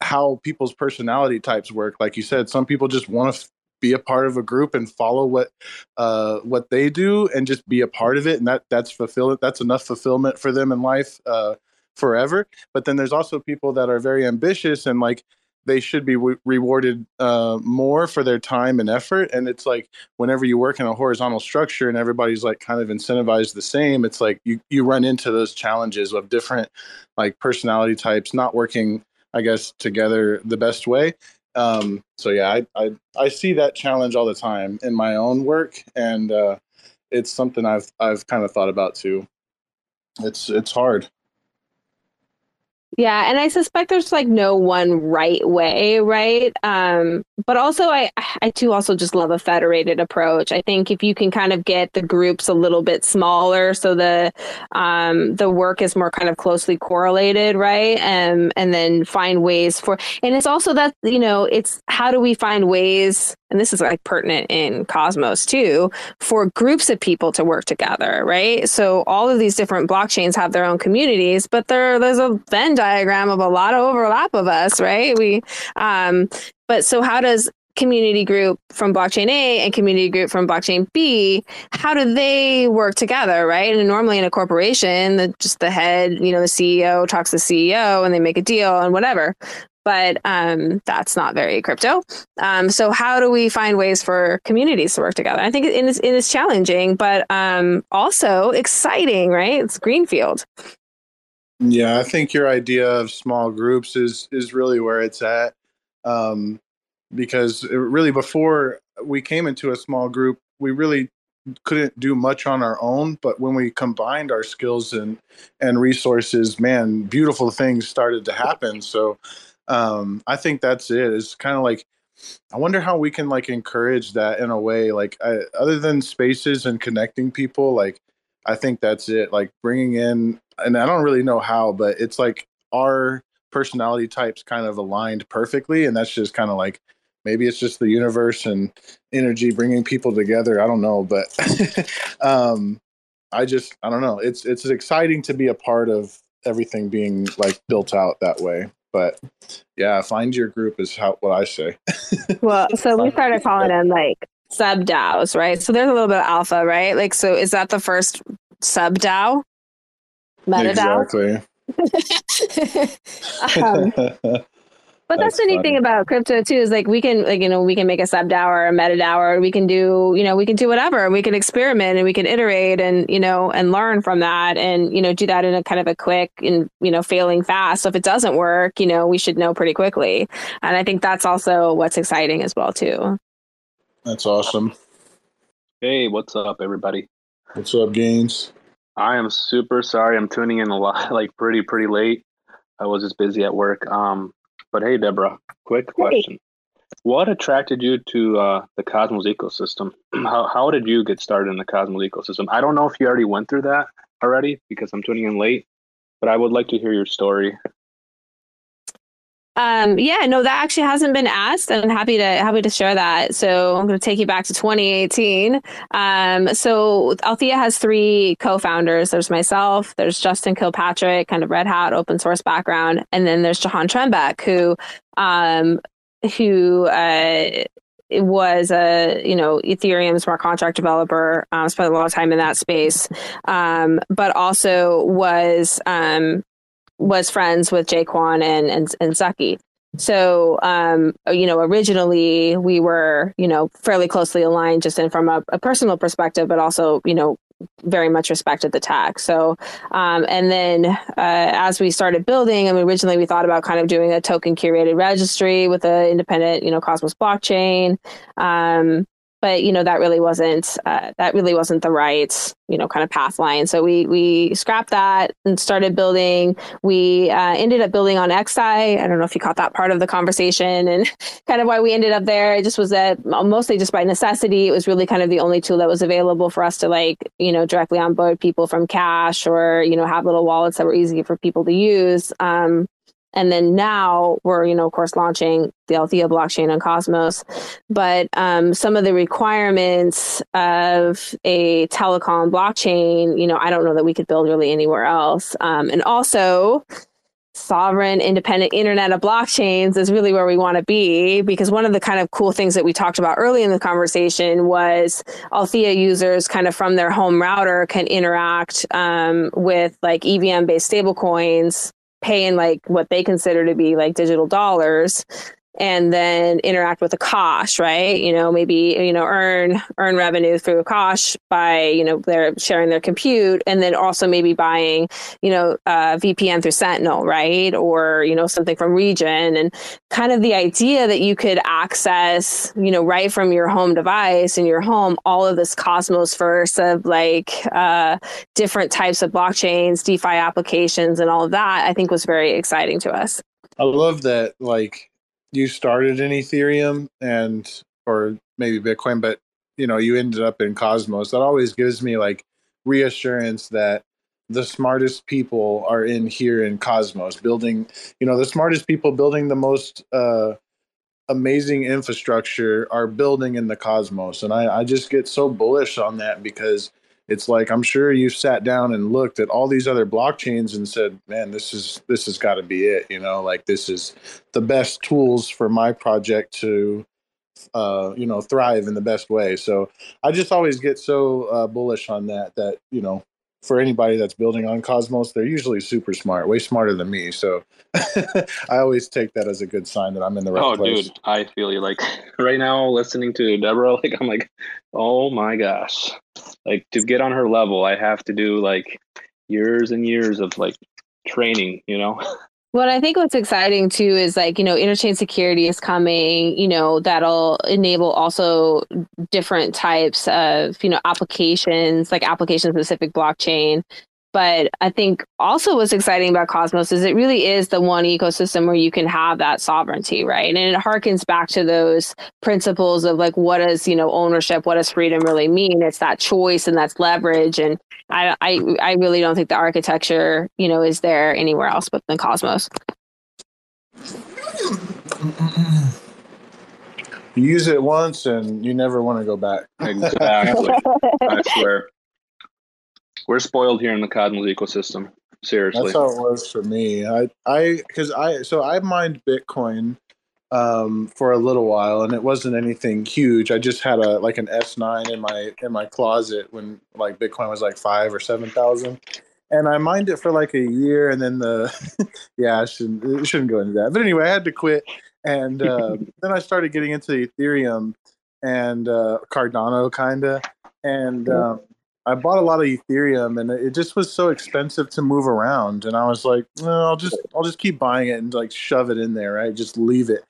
how people's personality types work. Like you said, some people just want to be a part of a group and follow what uh, what they do and just be a part of it and that that's fulfillment that's enough fulfillment for them in life uh, forever. But then there's also people that are very ambitious and like they should be re- rewarded uh, more for their time and effort. And it's like whenever you work in a horizontal structure and everybody's like kind of incentivized the same, it's like you you run into those challenges of different like personality types not working, I guess, together the best way. Um, so yeah, I, I I see that challenge all the time in my own work, and uh, it's something I've I've kind of thought about too. It's it's hard. Yeah, and I suspect there's like no one right way, right? Um, but also I I too also just love a federated approach. I think if you can kind of get the groups a little bit smaller so the um the work is more kind of closely correlated, right? And um, and then find ways for and it's also that, you know, it's how do we find ways and this is like pertinent in Cosmos too, for groups of people to work together, right? So all of these different blockchains have their own communities, but there there's a Venn diagram of a lot of overlap of us, right? We um but so how does community group from blockchain A and community group from blockchain B, how do they work together, right? And normally in a corporation, the, just the head, you know, the CEO talks to the CEO and they make a deal and whatever. But um, that's not very crypto. Um, so how do we find ways for communities to work together? I think it is, it is challenging, but um, also exciting, right? It's greenfield. Yeah, I think your idea of small groups is is really where it's at. Um, because really before we came into a small group, we really couldn't do much on our own but when we combined our skills and and resources man beautiful things started to happen so um i think that's it it's kind of like i wonder how we can like encourage that in a way like I, other than spaces and connecting people like i think that's it like bringing in and i don't really know how but it's like our personality types kind of aligned perfectly and that's just kind of like maybe it's just the universe and energy bringing people together i don't know but <laughs> um i just i don't know it's it's exciting to be a part of everything being like built out that way but yeah find your group is how what i say <laughs> well so we started calling them like sub DAOs, right? So there's a little bit of alpha, right? Like, so is that the first sub DAO? Meta exactly <laughs> um, <laughs> but that's, that's the neat thing about crypto too is like we can like you know we can make a sub DAO or a meta DAO or we can do you know we can do whatever we can experiment and we can iterate and you know and learn from that and you know do that in a kind of a quick and you know failing fast. So if it doesn't work, you know we should know pretty quickly. And I think that's also what's exciting as well too. That's awesome. Hey, what's up, everybody? What's up, Gainzz? I am super sorry. I'm tuning in a lot, <laughs> like pretty pretty late. I was just busy at work. Um, but hey, Deborah, quick question. Hey. What attracted you to uh, the Cosmos ecosystem? <clears throat> how, how did you get started in the Cosmos ecosystem? I don't know if you already went through that already because I'm tuning in late, but I would like to hear your story. Um, yeah, no, that actually hasn't been asked. I'm happy to happy to share that. So I'm going to take you back to 2018. Um, so Althea has three co-founders. There's myself, there's Justin Kilpatrick, kind of red hat open source background, and then there's Jehan Tremback, who um, who uh, was a you know Ethereum smart contract developer. Um, spent a lot of time in that space, um, but also was um, was friends with Jae Kwon and and, and Zaki. So, um, you know, originally we were, you know, fairly closely aligned just in from a, a personal perspective, but also, you know, very much respected the tech. So, um, and then uh, as we started building, I mean, originally we thought about kind of doing a token curated registry with an independent, you know, Cosmos blockchain. Um, but you know that really wasn't uh, that really wasn't the right you know kind of path line. So we we scrapped that and started building. We uh, ended up building on XDAI. Don't know if you caught that part of the conversation and <laughs> kind of why we ended up there. It just was that mostly just by necessity. It was really kind of the only tool that was available for us to like you know directly onboard people from cash or you know have little wallets that were easy for people to use. Um, and then now we're, you know, of course, launching the Althea blockchain on Cosmos. But um, some of the requirements of a telecom blockchain, you know, I don't know that we could build really anywhere else. Um, and also, sovereign independent internet of blockchains is really where we want to be because one of the kind of cool things that we talked about early in the conversation was althea users kind of from their home router can interact um, with like evm based stablecoins pay in like what they consider to be like digital dollars and then interact with Akash, right? You know, maybe you know earn earn revenue through Akash by you know they're sharing their compute, and then also maybe buying you know uh, VPN through Sentinel, right? Or you know something from Regen, and kind of the idea that you could access you know right from your home device in your home all of this cosmos first of like uh, different types of blockchains, DeFi applications, and all of that. I think was very exciting to us. I love that, like you started in Ethereum and or maybe Bitcoin, but you know, you ended up in Cosmos. That always gives me like reassurance that the smartest people are in here in Cosmos building, you know, the smartest people building the most uh amazing infrastructure are building in the cosmos and I, I just get so bullish on that because it's like i'm sure you've sat down and looked at all these other blockchains and said man this is this has got to be it you know like this is the best tools for my project to uh, you know thrive in the best way. So i just always get so uh, bullish on that that you know for anybody that's building on Cosmos, they're usually super smart, way smarter than me. So <laughs> I always take that as a good sign that I'm in the right oh, place. oh, place. dude, I feel you. Like <laughs> right now, listening to Deborah, <laughs> like I'm like, oh my gosh, like to get on her level, I have to do like years and years of like training. You know. Well, I think what's exciting too is like, you know, interchain security is coming, you know, that'll enable also different types of, you know, applications, like application specific blockchain. But I think also what's exciting about Cosmos is it really is the one ecosystem where you can have that sovereignty, right? And it harkens back to those principles of like what does, you know, ownership, what does freedom really mean? It's that choice and that's leverage. And I, I, I really don't think the architecture, you know, is there anywhere else but in Cosmos. You use it once and you never want to go back. Exactly. I swear. We're spoiled here in the Cosmos ecosystem. Seriously. That's how it was for me. I, I, because I, so I mined Bitcoin um, for a little while, and it wasn't anything huge. I just had a like an S9 in my in my closet when like Bitcoin was like five or seven thousand, and I mined it for like a year, and then the <laughs> yeah, I shouldn't it shouldn't go into that. But anyway, I had to quit, and uh, <laughs> then I started getting into Ethereum and uh, Cardano kind of, and um, I bought a lot of Ethereum, and it just was so expensive to move around. And I was like, no, I'll just I'll just keep buying it and like shove it in there, right? Just leave it.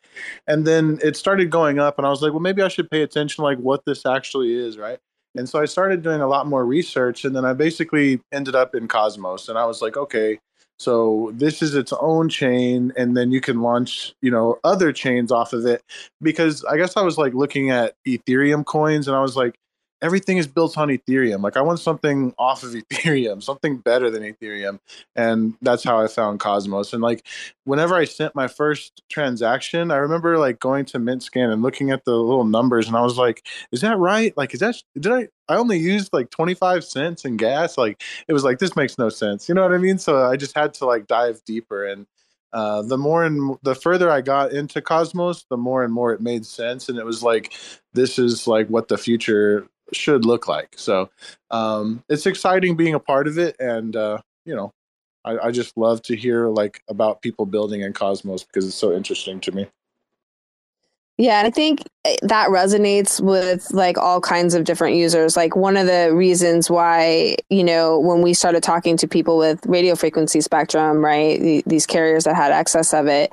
And then it started going up, and I was like, well, maybe I should pay attention like what this actually is, right? And so I started doing a lot more research, and then I basically ended up in Cosmos, and I was like, okay, so this is its own chain, and then you can launch, you know, other chains off of it. Because I guess I was like looking at Ethereum coins, and I was like, everything is built on Ethereum. Like I want something off of <laughs> Ethereum, something better than Ethereum. And that's how I found Cosmos. And like whenever I sent my first transaction, I remember like going to MintScan and looking at the little numbers and I was like, is that right? Like is that did I I only used like 25 cents in gas? Like it was like this makes no sense. You know what I mean? So I just had to like dive deeper and uh, the more and the further I got into Cosmos, the more and more it made sense, and it was like, this is like what the future should look like. So um, it's exciting being a part of it, and uh, you know, I, I just love to hear like about people building in Cosmos because it's so interesting to me. Yeah, I think that resonates with like all kinds of different users. Like one of the reasons why, you know, when we started talking to people with radio frequency spectrum, right, these carriers that had excess of it,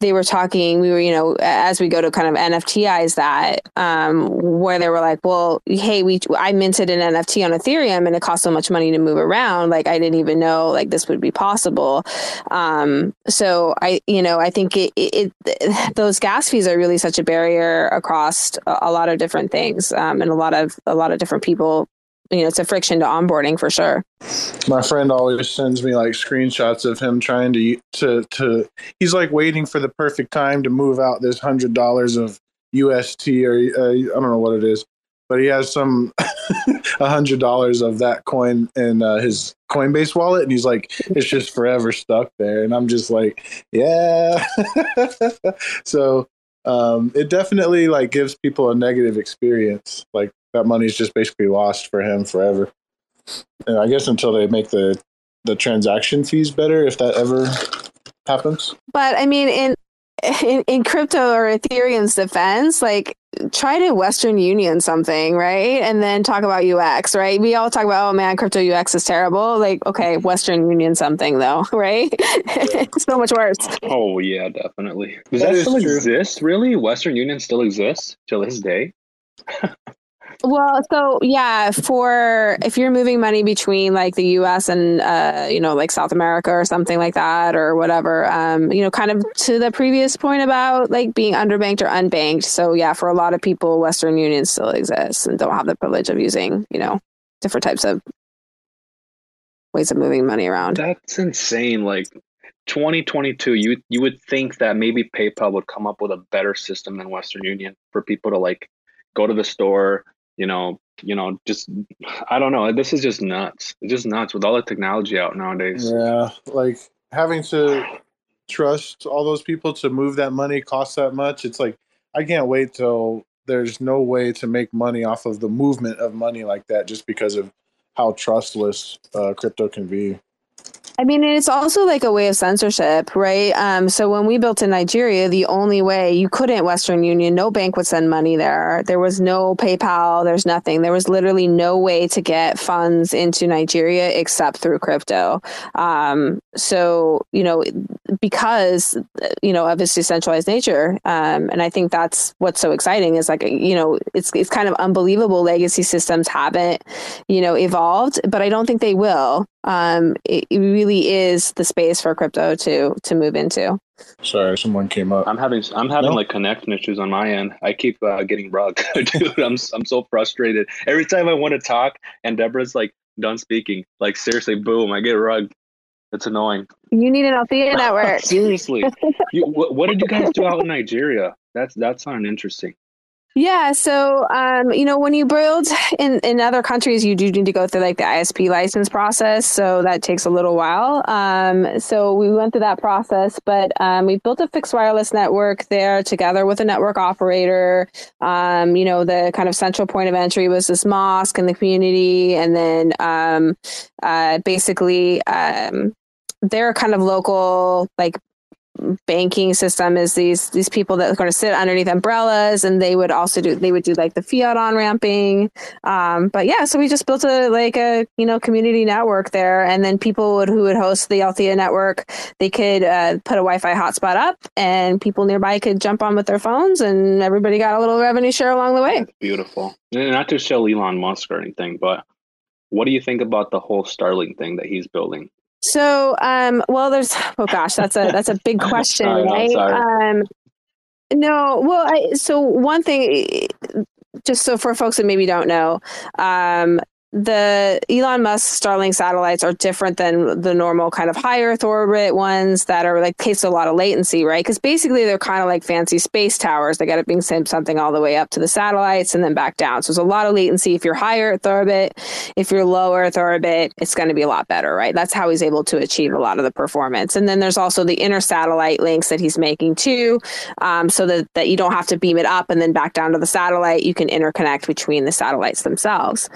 they were talking, we were, you know, as we go to kind of NFTize that, um, where they were like, well, hey, we, I minted an NFT on Ethereum and it cost so much money to move around. Like I didn't even know like this would be possible. Um, so I, you know, I think it, it, it <sighs> those gas fees are really such a barrier across a, lot of different things um, and a lot of a lot of different people you know it's a friction to onboarding for sure my friend always sends me like screenshots of him trying to to to he's like waiting for the perfect time to move out this hundred dollars of ust or uh, i don't know what it is but he has some <laughs> a hundred dollars of that coin in uh, his Coinbase wallet, and he's like, it's just forever stuck there, and I'm just like, yeah. <laughs> so um, it definitely like gives people a negative experience. Like that money's just basically lost for him forever. And I guess until they make the the transaction fees better, if that ever happens. But I mean, in in, in crypto or Ethereum's defense, like try to Western Union something, right? And then talk about UX, right? We all talk about, oh man, crypto UX is terrible. Like, okay, Western Union something though, <laughs> right? It's <laughs> so much worse. Oh yeah, definitely. Does that, that still true. exist? Really? Western Union still exists till this day? <laughs> Well, so yeah, for if you're moving money between like the U.S. and uh, you know like South America or something like that or whatever, um, you know, kind of to the previous point about like being underbanked or unbanked. So yeah, for a lot of people, Western Union still exists and don't have the privilege of using you know different types of ways of moving money around. That's insane. Like 2022, you you would think that maybe PayPal would come up with a better system than Western Union for people to like go to the store, you know, you know, just I don't know. This is just nuts. It's just nuts with all the technology out nowadays. Yeah, like having to trust all those people to move that money costs that much. It's like I can't wait till there's no way to make money off of the movement of money like that just because of how trustless uh, crypto can be. I mean, it's also like a way of censorship, right? Um, so when we built in Nigeria, the only way you couldn't Western Union, no bank would send money there. There was no PayPal. There's nothing. There was literally no way to get funds into Nigeria except through crypto. Um, so you know, because you know of its decentralized nature, um, and I think that's what's so exciting is like you know it's it's kind of unbelievable legacy systems haven't you know evolved, but I don't think they will um, it, it, really is the space for crypto to to move into. Sorry, someone came up. I'm having I'm having no? like connection issues on my end. I keep uh, getting rugged, <laughs> dude. I'm I'm so frustrated. Every time I want to talk, and Deborah's like done speaking, like seriously, boom, I get rugged. It's annoying. You need an Althea <laughs> network. seriously, you, what, what did you guys do out in Nigeria? That's that's sounding interesting. Yeah. So, um, you know, when you build in, in other countries, you do need to go through like the ISP license process. So that takes a little while. Um, so we went through that process, but um, we built a fixed wireless network there together with a network operator. Um, you know, the kind of central point of entry was this mosque and the community. And then um, uh, basically, um, they're kind of local like banking system is these these people that are going to sit underneath umbrellas and they would also do they would do like the fiat on ramping. Um, but yeah so we just built a like a you know community network there. And then people would who would host the althea network they could uh, put a wi-fi hotspot up and people nearby could jump on with their phones and everybody got a little revenue share along the way. Beautiful. Not to show elon musk or anything but what do you think about the whole starlink thing that he's building so, um, well, there's <sighs> oh gosh, that's a that's a big <laughs> question, right? Um, no, well, I, so one thing, just so for folks that maybe don't know, um, the Elon Musk Starlink satellites are different than the normal kind of high Earth orbit ones that are like face a lot of latency, right? Because basically they're kind of like fancy space towers. They got to bring something all the way up to the satellites and then back down. So there's a lot of latency. If you're high Earth orbit, if you're low Earth orbit, it's going to be a lot better, right? That's how he's able to achieve a lot of the performance. And then there's also the inner satellite links that he's making too, um, so that that you don't have to beam it up and then back down to the satellite. You can interconnect between the satellites themselves.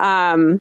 Um, um,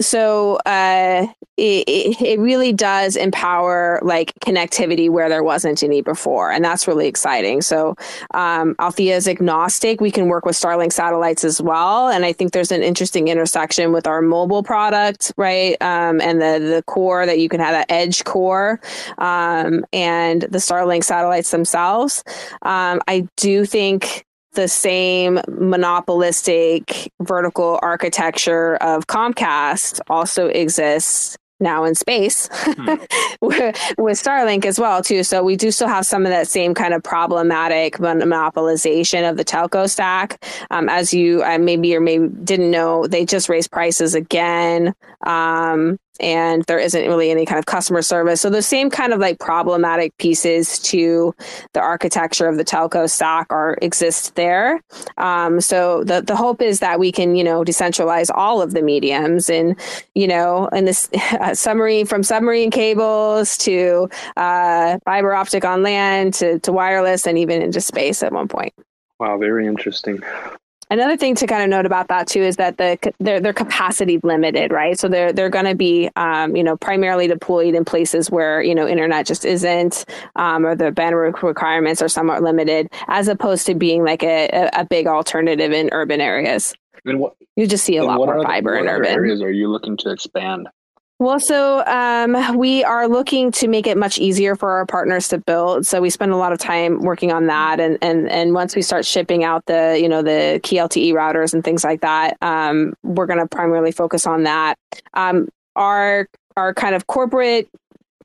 so uh, it, it really does empower like connectivity where there wasn't any before and that's really exciting. So um, althea is agnostic. We can work with starlink satellites as well and i think there's an interesting intersection with our mobile product right? Um, and the, the core that you can have that edge core um, and the starlink satellites themselves. Um, i do think the same monopolistic vertical architecture of Comcast also exists now in space hmm. <laughs> with, Starlink as well too. So we do still have some of that same kind of problematic monopolization of the telco stack. Um, as you uh, maybe or maybe didn't know, they just raised prices again. Um, and there isn't really any kind of customer service. So the same kind of like problematic pieces to the architecture of the telco stack are exist there. Um, so the the hope is that we can you know decentralize all of the mediums and you know and this uh, <laughs> submarine from submarine cables to uh, fiber optic on land to to wireless and even into space at one point. Wow, very interesting. Another thing to kind of note about that too is that the their their capacity limited, right? So they're they're going to be, um, you know, primarily deployed in places where you know internet just isn't, um, or the bandwidth requirements are somewhat limited, as opposed to being like a, a big alternative in urban areas. What you just see a lot more fiber in urban areas. Are you looking to expand? Well, so um, we are looking to make it much easier for our partners to build. So we spend a lot of time working on that, and and and once we start shipping out the you know the key LTE routers and things like that, um, we're going to primarily focus on that. Um, our our kind of corporate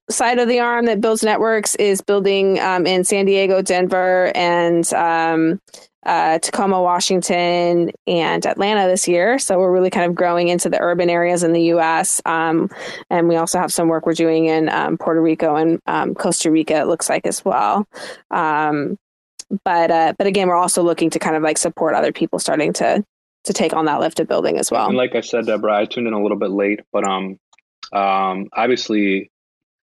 side of the arm that builds networks is building um, in San Diego, Denver, and um, uh, Tacoma, Washington, and Atlanta this year. So we're really kind of growing into the urban areas in the U.S. Um, and we also have some work we're doing in um, Puerto Rico and um, Costa Rica. It looks like as well. Um, but uh, but again, we're also looking to kind of like support other people starting to to take on that lift of building as well. And like I said, Deborah, I tuned in a little bit late, but um, um, obviously,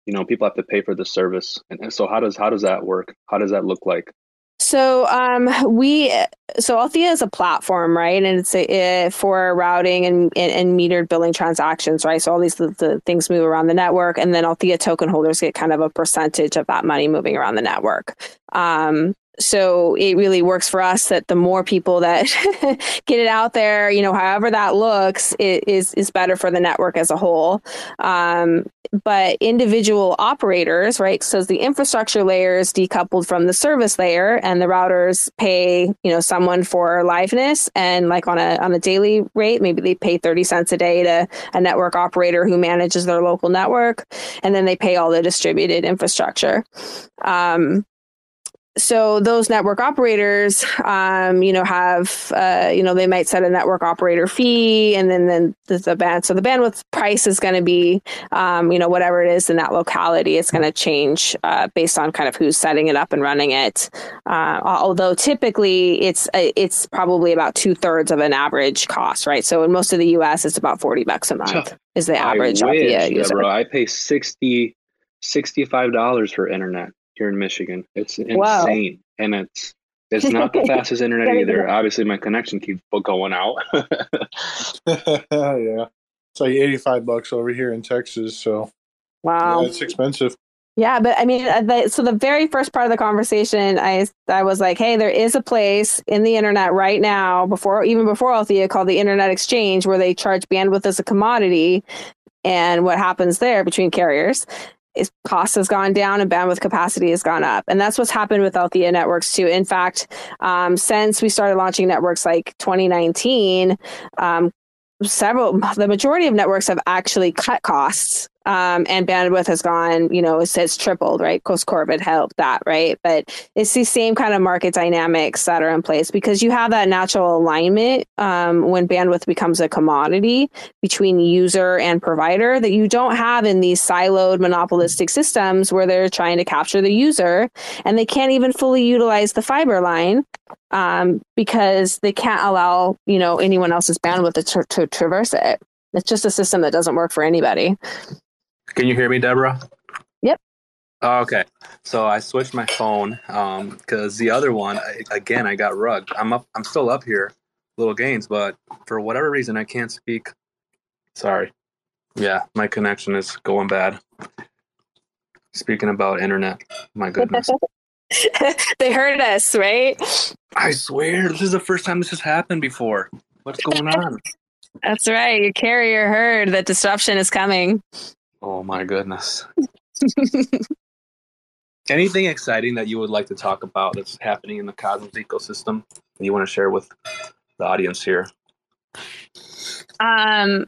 you know, people have to pay for the service, and so how does how does that work? How does that look like? So um, we so Althea is a platform, right? And it's a, for routing and, and, and, metered billing transactions, right? So all these the, the, things move around the network, and then Althea token holders get kind of a percentage of that money moving around the network. Um, so it really works for us that the more people that <laughs> get it out there, you know, however that looks, it is is better for the network as a whole. Um, but individual operators, right? So the infrastructure layer is decoupled from the service layer, and the routers pay, you know, someone for liveness, and like on a on a daily rate, maybe they pay thirty cents a day to a network operator who manages their local network, and then they pay all the distributed infrastructure. Um, so those network operators, um, you know, have, uh, you know, they might set a network operator fee, and then then the the band. So the bandwidth price is going to be, um, you know, whatever it is in that locality. It's going to change uh, based on kind of who's setting it up and running it. Uh, although typically it's uh, it's probably about two thirds of an average cost, right? So in most of the U.S., it's about forty bucks a month is the average. I wish, user. Bro, I pay 60 $65 for internet here in Michigan. It's insane, wow. and it's it's not the <laughs> fastest internet either. Obviously, my connection keeps going out. <laughs> yeah, it's like eighty five bucks over here in Texas. So wow, yeah, it's expensive. Yeah, but I mean, uh, the, so the very first part of the conversation, I I was like, hey, there is a place in the internet right now, before even before Althea, called the Internet Exchange, where they charge bandwidth as a commodity, and what happens there between carriers is cost has gone down and bandwidth capacity has gone up. And that's what's happened with Althea networks too. In fact, um, since we started launching networks like 2019, um, several, the majority of networks have actually cut costs um, and bandwidth has gone, you know, it says tripled, right? Post COVID helped that, right? But it's the same kind of market dynamics that are in place because you have that natural alignment um, when bandwidth becomes a commodity between user and provider that you don't have in these siloed monopolistic systems where they're trying to capture the user and they can't even fully utilize the fiber line um, because they can't allow, you know, anyone else's bandwidth to, tra- to traverse it. It's just a system that doesn't work for anybody. Can you hear me, Deborah? Yep. Oh, okay. So I switched my phone because um, the other one, I, again, I got rugged. I'm up. I'm still up here, little Gainzz, but for whatever reason, I can't speak. Sorry. Yeah, my connection is going bad. Speaking about internet, my goodness. <laughs> they heard us, right? I swear, this is the first time this has happened before. What's going on? <laughs> That's right. Your carrier heard that disruption is coming. Oh my goodness. <laughs> Anything exciting that you would like to talk about that's happening in the Cosmos ecosystem that you want to share with the audience here? Um,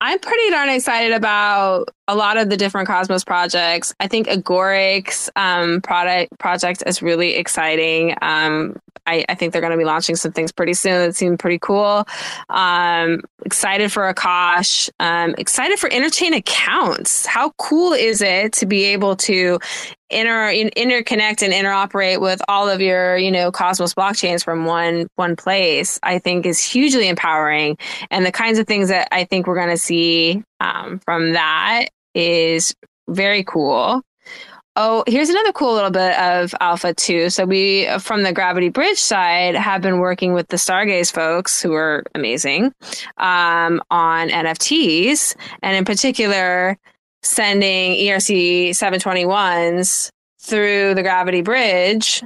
I'm pretty darn excited about a lot of the different Cosmos projects. I think Agoric's um, product project is really exciting. Um, I, I, think they're going to be launching some things pretty soon that seem pretty cool. Um, excited for Akash. Um, excited for Interchain accounts. How cool is it to be able to inter interconnect and interoperate with all of your you know Cosmos blockchains from one one place? I think is hugely empowering, and the kinds of things that I think we're going to see um, from that is very cool. Oh, here's another cool little bit of alpha too. So we, from the Gravity Bridge side, have been working with the Stargaze folks, who are amazing, um, on NFTs, and in particular, sending ERC 721s through the Gravity Bridge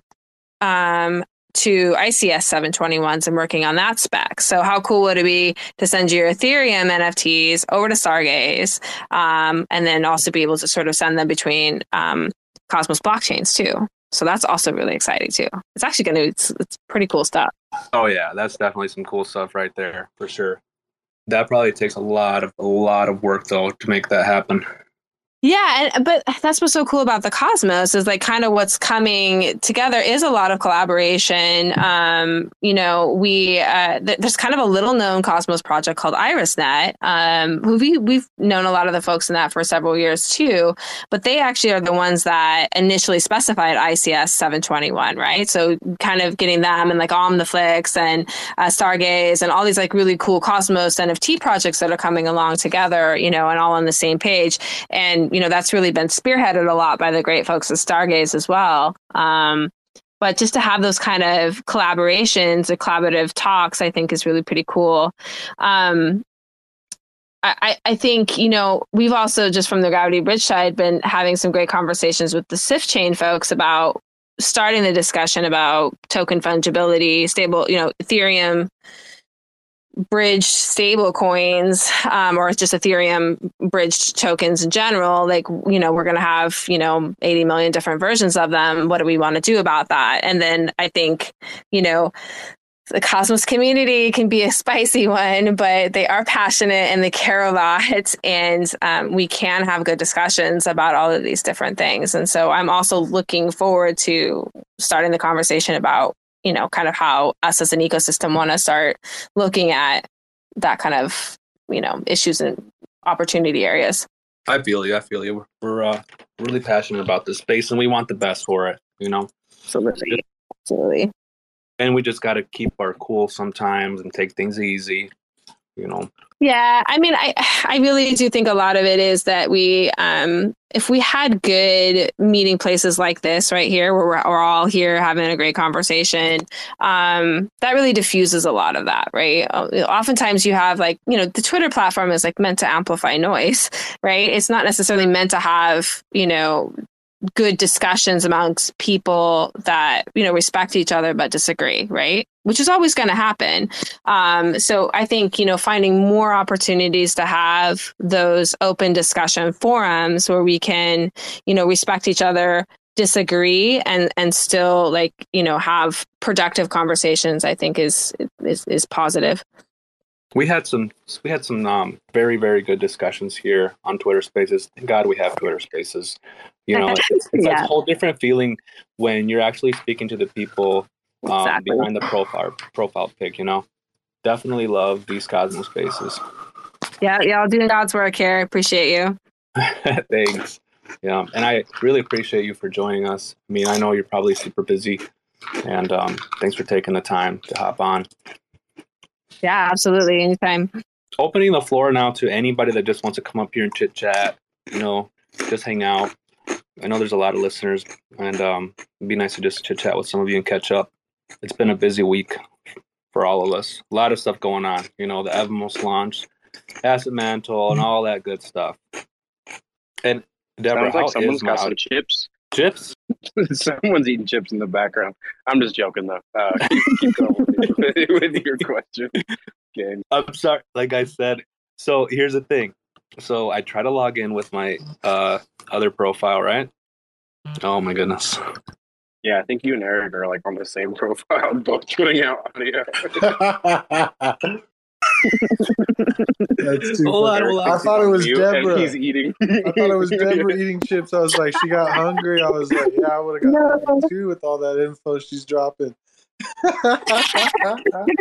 um, to ICS 721s and working on that spec. So how cool would it be to send your Ethereum NFTs over to Stargaze um, and then also be able to sort of send them between um, Cosmos blockchains too? So that's also really exciting too. It's actually going to, it's, it's pretty cool stuff. Oh yeah, that's definitely some cool stuff right there for sure. That probably takes a lot of, a lot of work though to make that happen. Yeah, and, but that's what's so cool about the Cosmos is like kind of what's coming together is a lot of collaboration. Um, you know, we uh, th- there's kind of a little known Cosmos project called IrisNet, um, who we we've known a lot of the folks in that for several years too. But they actually are the ones that initially specified ICS 721, right? So kind of getting them and like OmniFlix and uh, Stargaze and all these like really cool Cosmos NFT projects that are coming along together, you know, and all on the same page and you know that's really been spearheaded a lot by the great folks at Stargaze as well. Um, but just to have those kind of collaborations or collaborative talks, I think is really pretty cool. Um, I, I think, you know, we've also just from the Gravity Bridge side been having some great conversations with the Sifchain folks about starting the discussion about token fungibility, stable, you know, Ethereum bridge stable coins um, or just ethereum bridged tokens in general like you know we're going to have you know 80 million different versions of them. What do we want to do about that? And then i think you know the cosmos community can be a <laughs> spicy one but they are passionate and they care a lot. And um, we can have good discussions about all of these different things. And so i'm also looking forward to starting the conversation about you know, kind of how us as an ecosystem want to start looking at that kind of, you know, issues and opportunity areas. I feel you. I feel you. We're, we're uh, really passionate about this space and we want the best for it, you know? Absolutely. Absolutely. And we just got to keep our cool sometimes and take things easy, you know? Yeah, I mean, I <sighs> I really do think a lot of it is that we, um, if we had good meeting places like this right here, where we're, we're all here having a great conversation, um, that really diffuses a lot of that, right? Uh, oftentimes, you have like you know the Twitter platform is like meant to amplify <laughs> noise, right? It's not necessarily meant to have you know good discussions amongst people that you know respect each other but disagree right which is always going to happen um, so i think you know finding more opportunities to have those open discussion forums where we can you know respect each other disagree and and still like you know have productive conversations i think is is, is positive we had some we had some um, very very good discussions here on Twitter Spaces. Thank God we have Twitter Spaces. You know, it's, it's <laughs> yeah. a whole different feeling when you're actually speaking to the people um, exactly. behind the profile profile pic. You know, definitely love these Cosmos Spaces. Yeah, y'all doing God's work here. I appreciate you. <laughs> Thanks. Yeah, and I really appreciate you for joining us. I mean, I know you're probably super busy, and um, thanks for taking the time to hop on. Yeah, absolutely. Anytime. Opening the floor now to anybody that just wants to come up here and chit chat, you know, just hang out. I know there's a lot of listeners, and um, it'd be nice to just chit chat with some of you and catch up. It's been a busy week for all of us. A lot of stuff going on. You know, the Evmos launch, Asset Mantle, and all that good stuff. And Deborah, Sounds like someone's got some chips. Chips? <laughs> Someone's eating chips in the background. I'm just joking though. Uh, <laughs> keep, keep going with, <laughs> with your question. Okay. I'm sorry. Like I said, so here's the thing. So I try to log in with my uh, other profile, right? Oh my goodness. Yeah, I think you and Eric are like on the same <laughs> profile, both putting out audio. <laughs> That's too hold on, hold on. I thought it was Deborah. He's eating. I thought it was Deborah eating chips. I was like, she got hungry. I was like, yeah, I would have got no. too with all that info she's dropping. <laughs>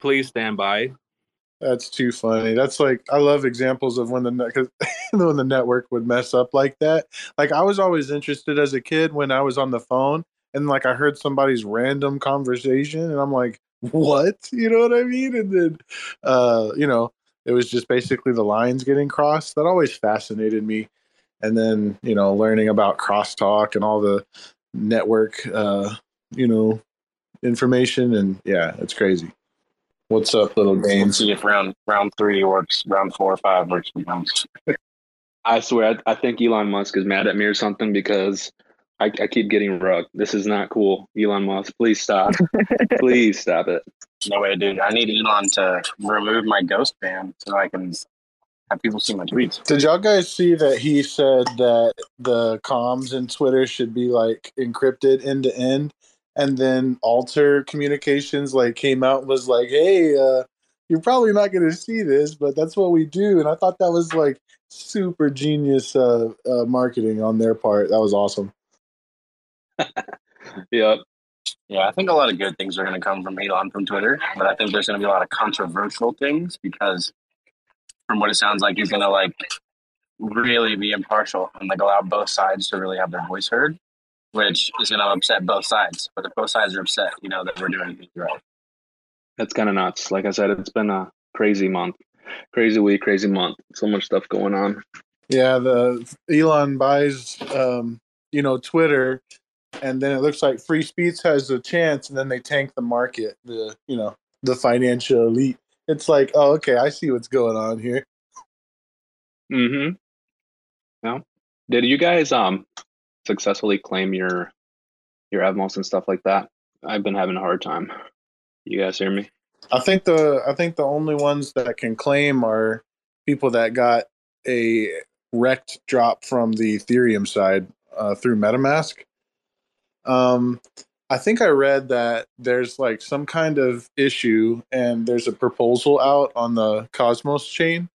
Please stand by. That's too funny. That's like I love examples of when the because <laughs> when the network would mess up like that. Like I was always interested as a kid when I was on the phone and like I heard somebody's random conversation and I'm like, what? <laughs> You know what I mean? And then, uh, you know, it was just basically the lines getting crossed. That always fascinated me. And then, you know, learning about crosstalk and all the network, uh, you know, information. And yeah, it's crazy. What's up, little Gainzz? see if round round three works, round four or five works. I swear, I, I think Elon Musk is mad at me or something because I, I keep getting rugged. This is not cool. Elon Musk, please stop. <laughs> please stop it. No way, dude. I need Elon to remove my ghost ban so I can have people see my tweets. Did y'all guys see that he said that the comms in Twitter should be like encrypted end to end? And then Alter Communications like came out was like, hey, uh, you're probably not going to see this, but that's what we do. And I thought that was like super genius uh, uh, marketing on their part. That was awesome. <laughs> yeah Yeah, I think a lot of good things are going to come from Elon from Twitter, but I think there's going to be a lot of controversial things because, from what it sounds like, he's going to like really be impartial and like allow both sides to really have their voice heard, which is going to upset both sides. But if both sides are upset, you know that we're doing things right. That's kind of nuts. Like I said, it's been a crazy month, crazy week, crazy month. So much stuff going on. Yeah, the Elon buys, um, you know, Twitter, and then it looks like free speech has a chance, and then they tank the market, the you know, the financial elite. It's like, oh, okay, I see what's going on here. Mm-hmm. No. Did you guys um successfully claim your your Evmos and stuff like that? I've been having a hard time. You guys hear me? I think the I think the only ones that can claim are people that got a Rektdrop from the Ethereum side uh, through MetaMask. Um, I think I read that there's like some kind of issue, and there's a proposal out on the Cosmos chain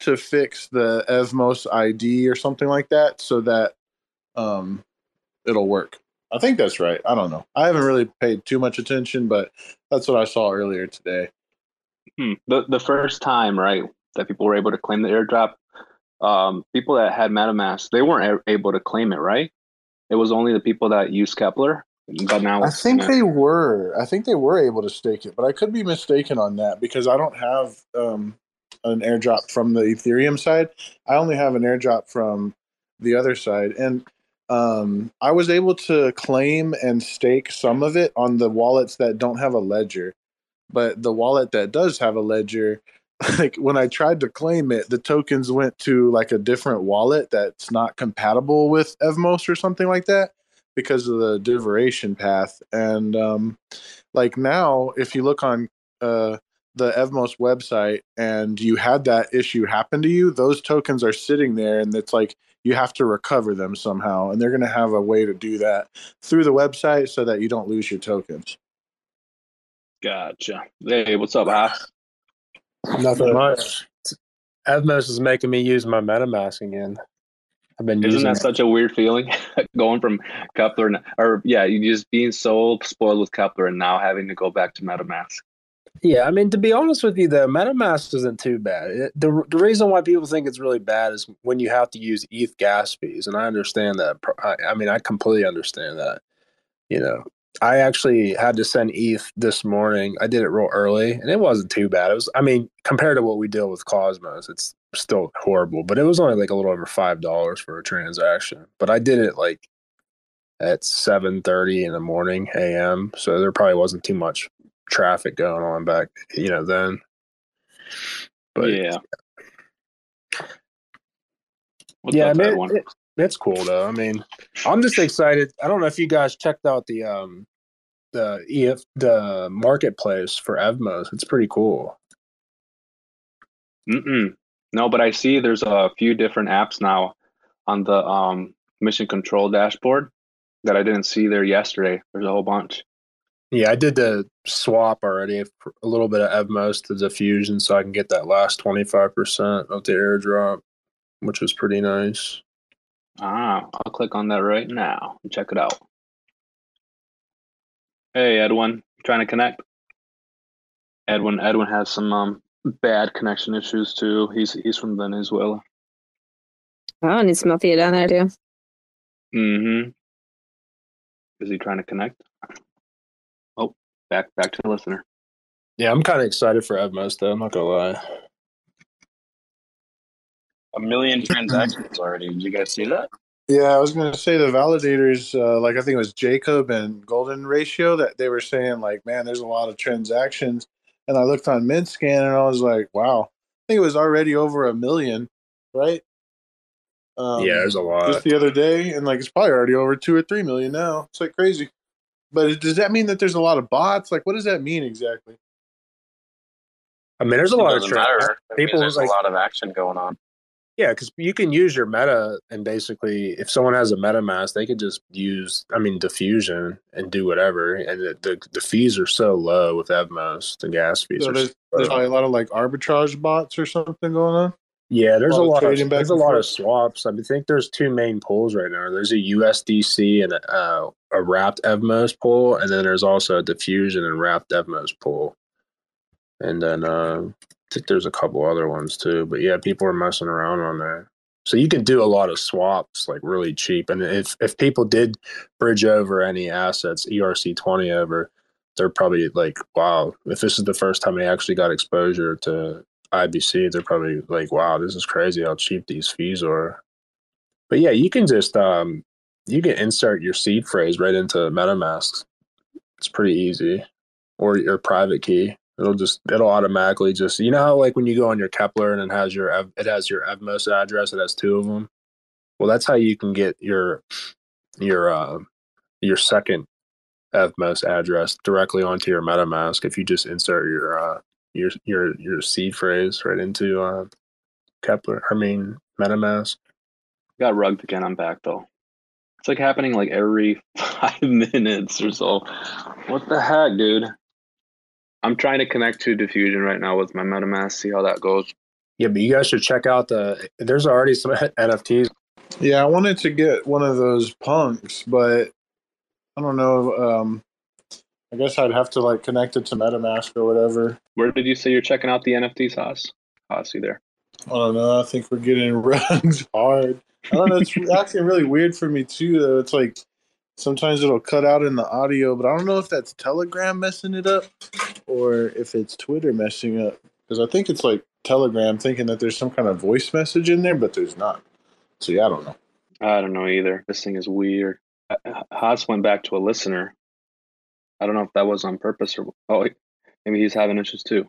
to fix the Evmos ID or something like that, so that um, it'll work. I think that's right. I don't know. I haven't really paid too much attention, but that's what I saw earlier today. Hmm. The the first time, right, that people were able to claim the airdrop, um, people that had MetaMask, they weren't able to claim it, right? It was only the people that used Keplr. But now I think they were. I think they were able to stake it, but I could be mistaken on that because I don't have um, an airdrop from the Ethereum side. I only have an airdrop from the other side, and um, I was able to claim and stake some of it on the wallets that don't have a ledger. But the wallet that does have a ledger, <laughs> like when I tried to claim it, the tokens went to like a different wallet that's not compatible with Evmos or something like that because of the derivation path. And um, like now, if you look on uh, the Evmos website and you had that issue happen to you, those tokens are sitting there, and it's like you have to recover them somehow. And they're going to have a way to do that through the website so that you don't lose your tokens. Gotcha. Hey, what's up, HOSS? Nothing much. Evmos is making me use my MetaMask again. I've been Isn't using that it. such a weird feeling? <laughs> Going from Keplr, and, or yeah, you just being so spoiled with Keplr and now having to go back to MetaMask. Yeah, I mean, to be honest with you, the MetaMask isn't too bad. It, the the reason why people think it's really bad is when you have to use ETH gas fees, and I understand that. I, I mean, I completely understand that. You know, I actually had to send ETH this morning. I did it real early, and it wasn't too bad. It was, I mean, compared to what we deal with Cosmos, it's still horrible, but it was only like a little over five dollars for a transaction. But I did it like at seven thirty in the morning a.m. So there probably wasn't too much traffic going on back, you know, then. But yeah. What's yeah, I mean, it, it's cool though. I mean, I'm just excited. I don't know if you guys checked out the um the EF the marketplace for Evmos. It's pretty cool. Mm-mm. No, but I see there's a few different apps now on the um, mission control dashboard that I didn't see there yesterday. There's a whole bunch. Yeah, I did the swap already, a little bit of Evmos to Diffusion, so I can get that last 25% of the airdrop, which was pretty nice. Ah, I'll click on that right now and check it out. Hey, Edwin, trying to connect? Edwin, Edwin has some um, bad connection issues too. He's he's from Venezuela. Oh, need some Althea down there too. Mm-hmm. Is he trying to connect? Back back to the listener. Yeah, I'm kind of excited for Evmos though. I'm not gonna lie. A million transactions already. Did you guys see that? Yeah, I was going to say the validators, uh, like I think it was Jacob and Golden Ratio, that they were saying like, man, there's a lot of transactions. And I looked on MintScan and I was like, wow, I think it was already over a million, right? Um, yeah, there's a lot. just the other day, and like it's probably already over two or three million now. It's like crazy. But does that mean that there's a lot of bots? Like, what does that mean exactly? I mean, there's a It lot of doesn't tra- matter. It means people there's like a lot of action going on. Yeah, because you can use your meta and basically, if someone has a MetaMask, they could just use, I mean, diffusion and do whatever. And the, the, the fees are so low with Evmos, the gas fees. So are there's, so there's probably a lot of like arbitrage bots or something going on. Yeah, there's a lot of lot of there's a lot of swaps. I mean, think there's two main pools right now. There's a USDC and a, uh, a wrapped Evmos pool, and then there's also a diffusion and wrapped Evmos pool. And then uh, I think there's a couple other ones too. But yeah, people are messing around on there. So you can do a lot of swaps like really cheap. And if if people did bridge over any assets, ERC twenty over, they're probably like, wow, if this is the first time they actually got exposure to IBC, they're probably like, wow, this is crazy how cheap these fees are. But yeah, you can just um you can insert your seed phrase right into MetaMask. It's pretty easy. Or your private key. It'll just it'll automatically just you know how like when you go on your Keplr and it has your it has your Evmos address, it has two of them. Well, that's how you can get your your uh, your second Evmos address directly onto your MetaMask if you just insert your uh, your your your seed phrase right into uh, Kepler. I mean MetaMask. Got rugged again. I'm back though. It's like happening like every <laughs> five minutes or so. What the heck, dude? I'm trying to connect to Diffusion right now with my MetaMask. See how that goes. Yeah, but you guys should check out the. There's already some <laughs> NFTs. Yeah, I wanted to get one of those punks, but I don't know. Um, I guess I'd have to like connect it to MetaMask or whatever. Where did you say you're checking out the NFTs, HOSS? HOSS, you there? I don't know. I think we're getting <laughs> rugs hard. I don't know. It's <laughs> actually really weird for me too. Though it's like sometimes it'll cut out in the audio, but I don't know if that's Telegram messing it up or if it's Twitter messing up. Because I think it's like Telegram thinking that there's some kind of voice message in there, but there's not. So yeah, I don't know. I don't know either. This thing is weird. Uh, HOSS went back to a listener. I don't know if that was on purpose or oh, maybe he's having issues too.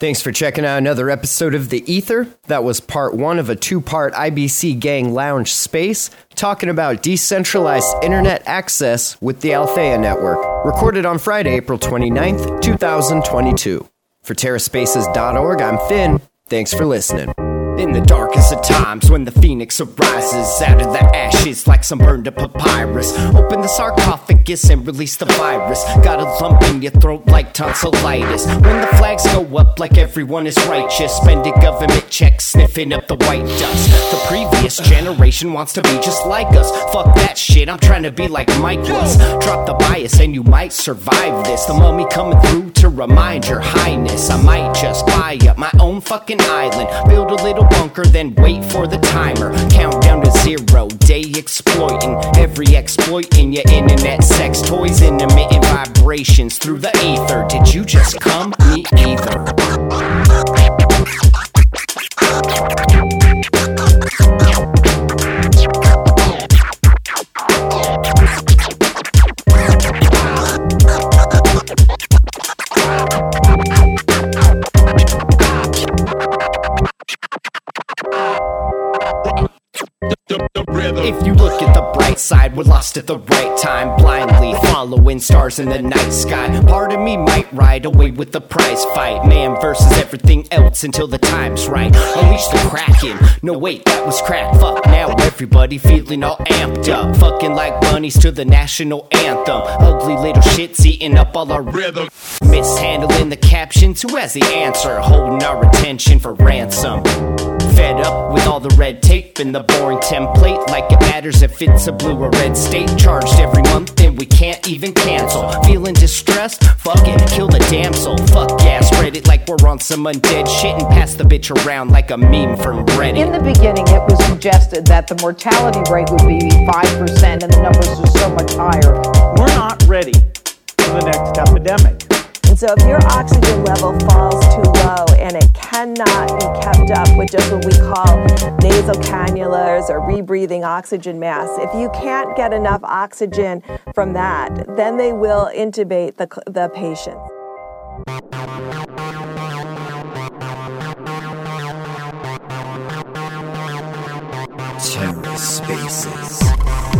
Thanks for checking out another episode of The Ether. That was part one of a two part IBC Gang Lounge space talking about decentralized internet access with the Althea Network. Recorded on Friday, April 29th, 2022. For TerraSpaces.org, I'm Finn. Thanks for listening. In the darkest of times, when the phoenix arises out of the ashes like some burned up papyrus, open the sarcophagus and release the virus. Got a lump in your throat like tonsillitis. When the flags go up like everyone is righteous, spending government checks, sniffing up the white dust. The previous generation wants to be just like us. Fuck that shit, I'm trying to be like Mike was. Drop the bias and you might survive this. The mummy coming through to remind your highness. I might just buy up my own fucking island, build a little bunker, then wait for the timer. Countdown to zero, day exploiting. Every exploit in your internet sex toys, intermittent vibrations through the ether. Did you just come? Me either. If you look at the bright side, we're lost at the right time, blindly following stars in the night sky. Part of me might ride away with the prize fight, man versus everything else until the time's right. Unleash the kraken. No wait, that was crack. Fuck now, everybody feeling all amped up, fucking like bunnies to the national anthem. Ugly little shits eating up all our rhythm. Mishandling the captions, who has the answer? Holding our attention for ransom. Fed up with all the red tape and the boring template, like it matters if it's a blue or red state. Charged every month and we can't even cancel. Feeling distressed? Fuck it, kill the damsel. Fuck yeah, spread it like we're on some undead shit and pass the bitch around like a meme from Reddit. In the beginning, it was suggested that the mortality rate would be 5% and the numbers are so much higher. We're not ready for the next epidemic. And so if your oxygen level falls too low and it cannot be kept up with just what we call nasal cannulas or rebreathing oxygen masks, if you can't get enough oxygen from that, then they will intubate the, the patient. Terra Spaces.